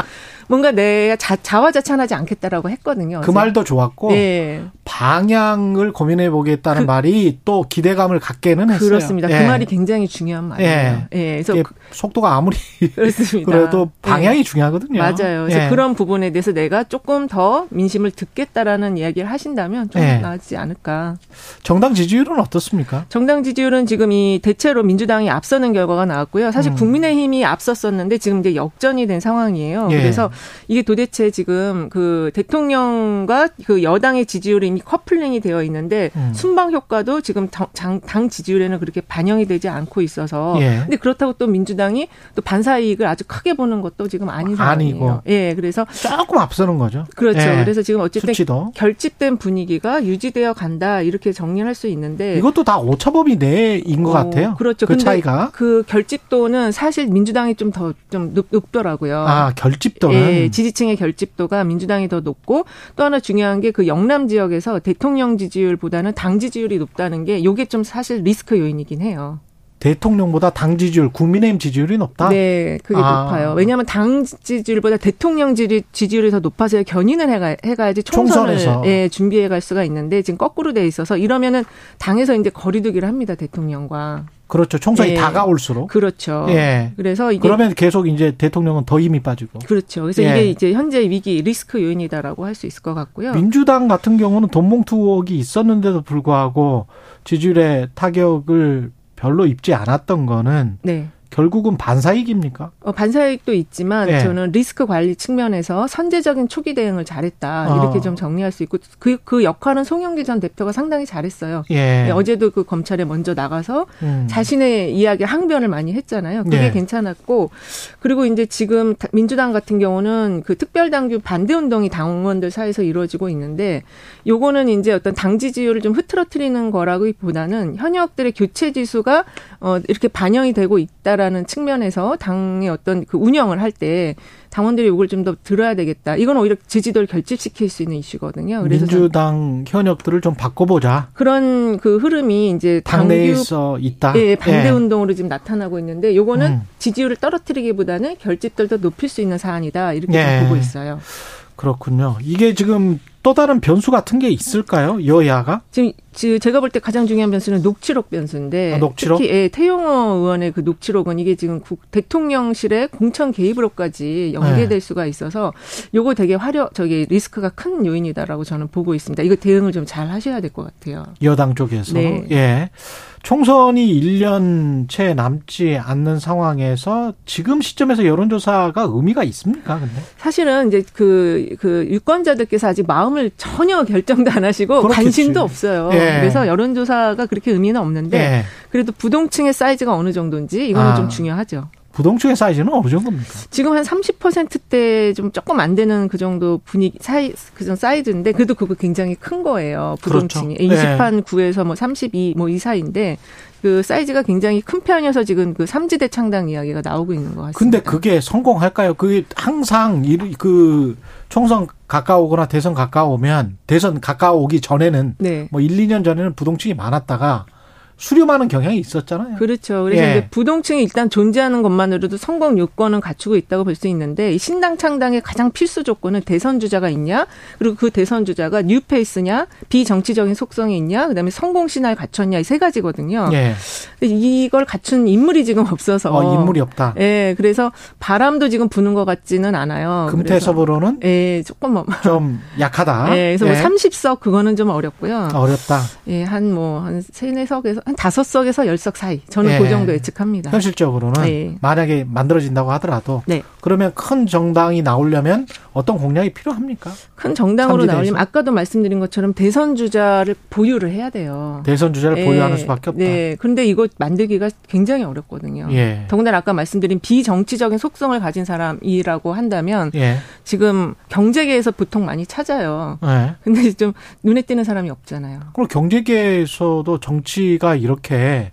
뭔가 내가 자, 자화자찬하지 않겠다라고 했거든요. 그 말도 좋았고 네. 방향을 고민해 보겠다는 그, 말이 또 기대감을 갖게는 했어요. 그렇습니다. 그 예. 그 말이 굉장히 중요한 말이에요. 예. 예. 그래서 그, 속도가 아무리 그렇습니다. 그래도 방향이 예. 중요하거든요. 맞아요. 그래서 예. 그런 부분에 대해서 내가 조금 더 민심을 듣겠다라는 이야기를 하신다면 좀 예. 나아지지 않을까. 정당 지지율은 어떻습니까? 정당 지지율은 지금 이 대체로 민주당이 앞서는 결과가 나왔고요. 사실 음. 국민의힘이 앞섰었는데 지금 이제 역전이 된 상황이에요. 예. 그래서 이게 도대체 지금 그 대통령과 그 여당의 지지율이 이미 커플링이 되어 있는데 음. 순방 효과도 지금 당, 당, 지지율에는 그렇게 반영이 되지 않고 있어서 예. 근데 그렇다고 또 민주당이 또 반사 이익을 아주 크게 보는 것도 지금 아닌 상황이에요. 아니고. 예, 그래서 조금 앞서는 거죠. 그렇죠. 예. 그래서 지금 어쨌든 수치도. 결집된 분위기가 유지되어 간다 이렇게 정리할 수 있는데 이것도 다 오차범위 내인 것 어, 같아요. 그렇죠. 그 차이가 그 결집도는 사실 민주당이 좀 더좀 좀 높더라고요. 아 결집도는 예, 지지층의 결집도가 민주당이 더 높고 또 하나 중요한 게 그 영남 지역에서 대통령 지지율보다는 당 지지율이 높다는 게 요게 좀 사실 리스크 요인이긴 해요. 대통령보다 당 지지율, 국민의힘 지지율이 높다? 네, 그게 아. 높아요. 왜냐하면 당 지지율보다 대통령 지지율이 더 높아서 견인을 해가, 해가야지 총선을 예, 준비해 갈 수가 있는데 지금 거꾸로 돼 있어서 이러면은 당에서 이제 거리두기를 합니다, 대통령과. 그렇죠. 총선이 예. 다가올수록. 그렇죠. 예. 그래서 이게 그러면 계속 이제 대통령은 더 힘이 빠지고. 그렇죠. 그래서 예. 이게 이제 현재 위기 리스크 요인이다라고 할 수 있을 것 같고요. 민주당 같은 경우는 돈봉투 의혹이 있었는데도 불구하고 지지율에 타격을 별로 입지 않았던 거는 네. 결국은 반사이익입니까? 어, 반사이익도 있지만 예. 저는 리스크 관리 측면에서 선제적인 초기 대응을 잘했다 이렇게 어. 좀 정리할 수 있고 그, 그 역할은 송영기 전 대표가 상당히 잘했어요. 예. 예, 어제도 그 검찰에 먼저 나가서 음. 자신의 이야기 항변을 많이 했잖아요. 그게 예. 괜찮았고 그리고 이제 지금 민주당 같은 경우는 그 특별당규 반대 운동이 당원들 사이에서 이루어지고 있는데 요거는 이제 어떤 당 지지율을 좀 흐트러트리는 거라기보다는 현역들의 교체 지수가 어 이렇게 반영이 되고 있다라 는 측면에서 당의 어떤 그 운영을 할 때 당원들이 이걸 좀더 들어야 되겠다. 이건 오히려 지지도를 결집시킬 수 있는 이슈거든요. 그래서 민주당 현역들을 좀 바꿔보자. 그런 그 흐름이 이제 당내에서 있다. 예, 반대 예. 운동으로 지금 나타나고 있는데 요거는 음. 지지율을 떨어뜨리기보다는 더 높일 수 있는 사안이다 이렇게 예. 보고 있어요. 그렇군요. 이게 지금 또 다른 변수 같은 게 있을까요? 여야가? 지금 제가 볼 때 가장 중요한 변수는 녹취록 변수인데 아, 녹취록? 특히 예, 태용호 의원의 그 녹취록은 이게 지금 국, 대통령실의 공천 개입으로까지 연계될 네. 수가 있어서 요거 되게 화려 저기 리스크가 큰 요인이다라고 저는 보고 있습니다. 이거 대응을 좀 잘 하셔야 될 것 같아요. 여당 쪽에서 네. 예. 총선이 1년 채 남지 않는 상황에서 지금 시점에서 여론조사가 의미가 있습니까? 근데 사실은 이제 그, 그 유권자들께서 아직 마음을 전혀 결정도 안 하시고 그렇겠지. 관심도 없어요. 예. 그래서 여론조사가 그렇게 의미는 없는데 예. 그래도 부동층의 사이즈가 어느 정도인지 이거는 아. 좀 중요하죠. 부동층의 사이즈는 어느 정도입니까? 지금 한 30%대 좀 조금 안 되는 그 정도 분위기 사이 그정 사이즈인데 그래도 그거 굉장히 큰 거예요. 부동층이 그렇죠. 20한 9에서 뭐 32 뭐 이 사이인데 그 사이즈가 굉장히 큰 편이어서 지금 그 삼지대 창당 이야기가 나오고 있는 것 같습니다. 근데 그게 성공할까요? 그게 항상 그 총선 가까우거나 대선 가까우면 대선 가까우기 전에는 네. 뭐 1, 2년 전에는 부동층이 많았다가 수렴하는 경향이 있었잖아요. 그렇죠. 그래서 예. 부동층이 일단 존재하는 것만으로도 성공 요건은 갖추고 있다고 볼 수 있는데 신당 창당의 가장 필수 조건은 대선 주자가 있냐, 그리고 그 대선 주자가 뉴페이스냐, 비정치적인 속성이 있냐, 그다음에 성공 신화를 갖췄냐 이 세 가지거든요. 예. 이걸 갖춘 인물이 지금 없어서 어, 인물이 없다. 예. 그래서 바람도 지금 부는 것 같지는 않아요. 금태섭으로는 예, 조금 뭐 좀 약하다. 예. 그래서 뭐 예. 뭐 30석 그거는 좀 어렵고요. 어렵다. 예, 한 뭐한 세네 석에서 한 다섯 석에서 열 석 사이. 저는 네. 그 정도 예측합니다. 현실적으로는 네. 만약에 만들어진다고 하더라도 네. 그러면 큰 정당이 나오려면 어떤 공략이 필요합니까? 큰 정당으로 나오려면 아까도 말씀드린 것처럼 대선 주자를 보유를 해야 돼요. 대선 주자를 네. 보유하는 수밖에 없다. 네. 그런데 이거 만들기가 굉장히 어렵거든요. 예. 더군다나 아까 말씀드린 비정치적인 속성을 가진 사람이라고 한다면 예. 지금 경제계에서 보통 많이 찾아요. 예. 근데 좀 눈에 띄는 사람이 없잖아요. 그럼 경제계에서도 정치가 이렇게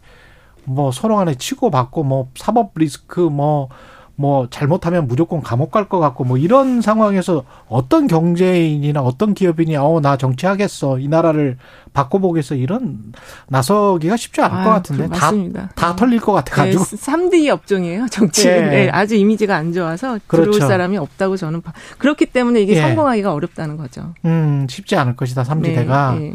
뭐 서로 간에 치고받고 뭐 사법 리스크 뭐뭐 뭐 잘못하면 무조건 감옥 갈 것 같고 뭐 이런 상황에서 어떤 경제인이나 어떤 기업인이 어나 정치하겠어 이 나라를 바꿔보겠어 이런 나서기가 쉽지 않을 아, 것 같은데 다다 다 털릴 것 같아 가지고 네, 3대 업종이에요 정치 네. 네, 아주 이미지가 안 좋아서 그렇죠. 들어올 사람이 없다고 저는 봐. 그렇기 때문에 이게 네. 성공하기가 어렵다는 거죠. 음 쉽지 않을 것이다 3지대가. 네,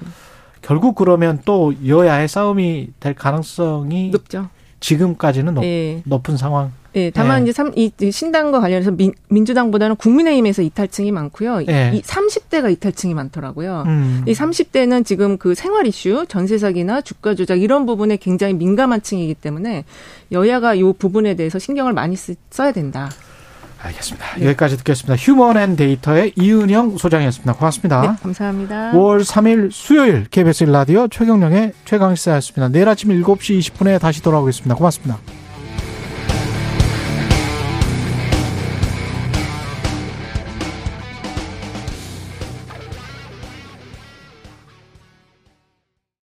결국 그러면 또 여야의 싸움이 될 가능성이 높죠. 지금까지는 높, 네. 높은 상황. 네, 다만 네. 이제 삼, 이 신당과 관련해서 민, 민주당보다는 국민의힘에서 이탈층이 많고요. 네. 이 30대가 이탈층이 많더라고요. 음. 이 30대는 지금 그 생활 이슈, 전세 사기나 주가 조작 이런 부분에 굉장히 민감한 층이기 때문에 여야가 이 부분에 대해서 신경을 많이 쓰, 써야 된다. 알겠습니다. 네. 여기까지 듣겠습니다. 휴먼 앤 데이터의 이은영 소장이었습니다. 고맙습니다. 네, 감사합니다. 5월 3일 수요일 KBS 라디오 최경영의 최강시사였습니다. 내일 아침 7시 20분에 다시 돌아오겠습니다. 고맙습니다.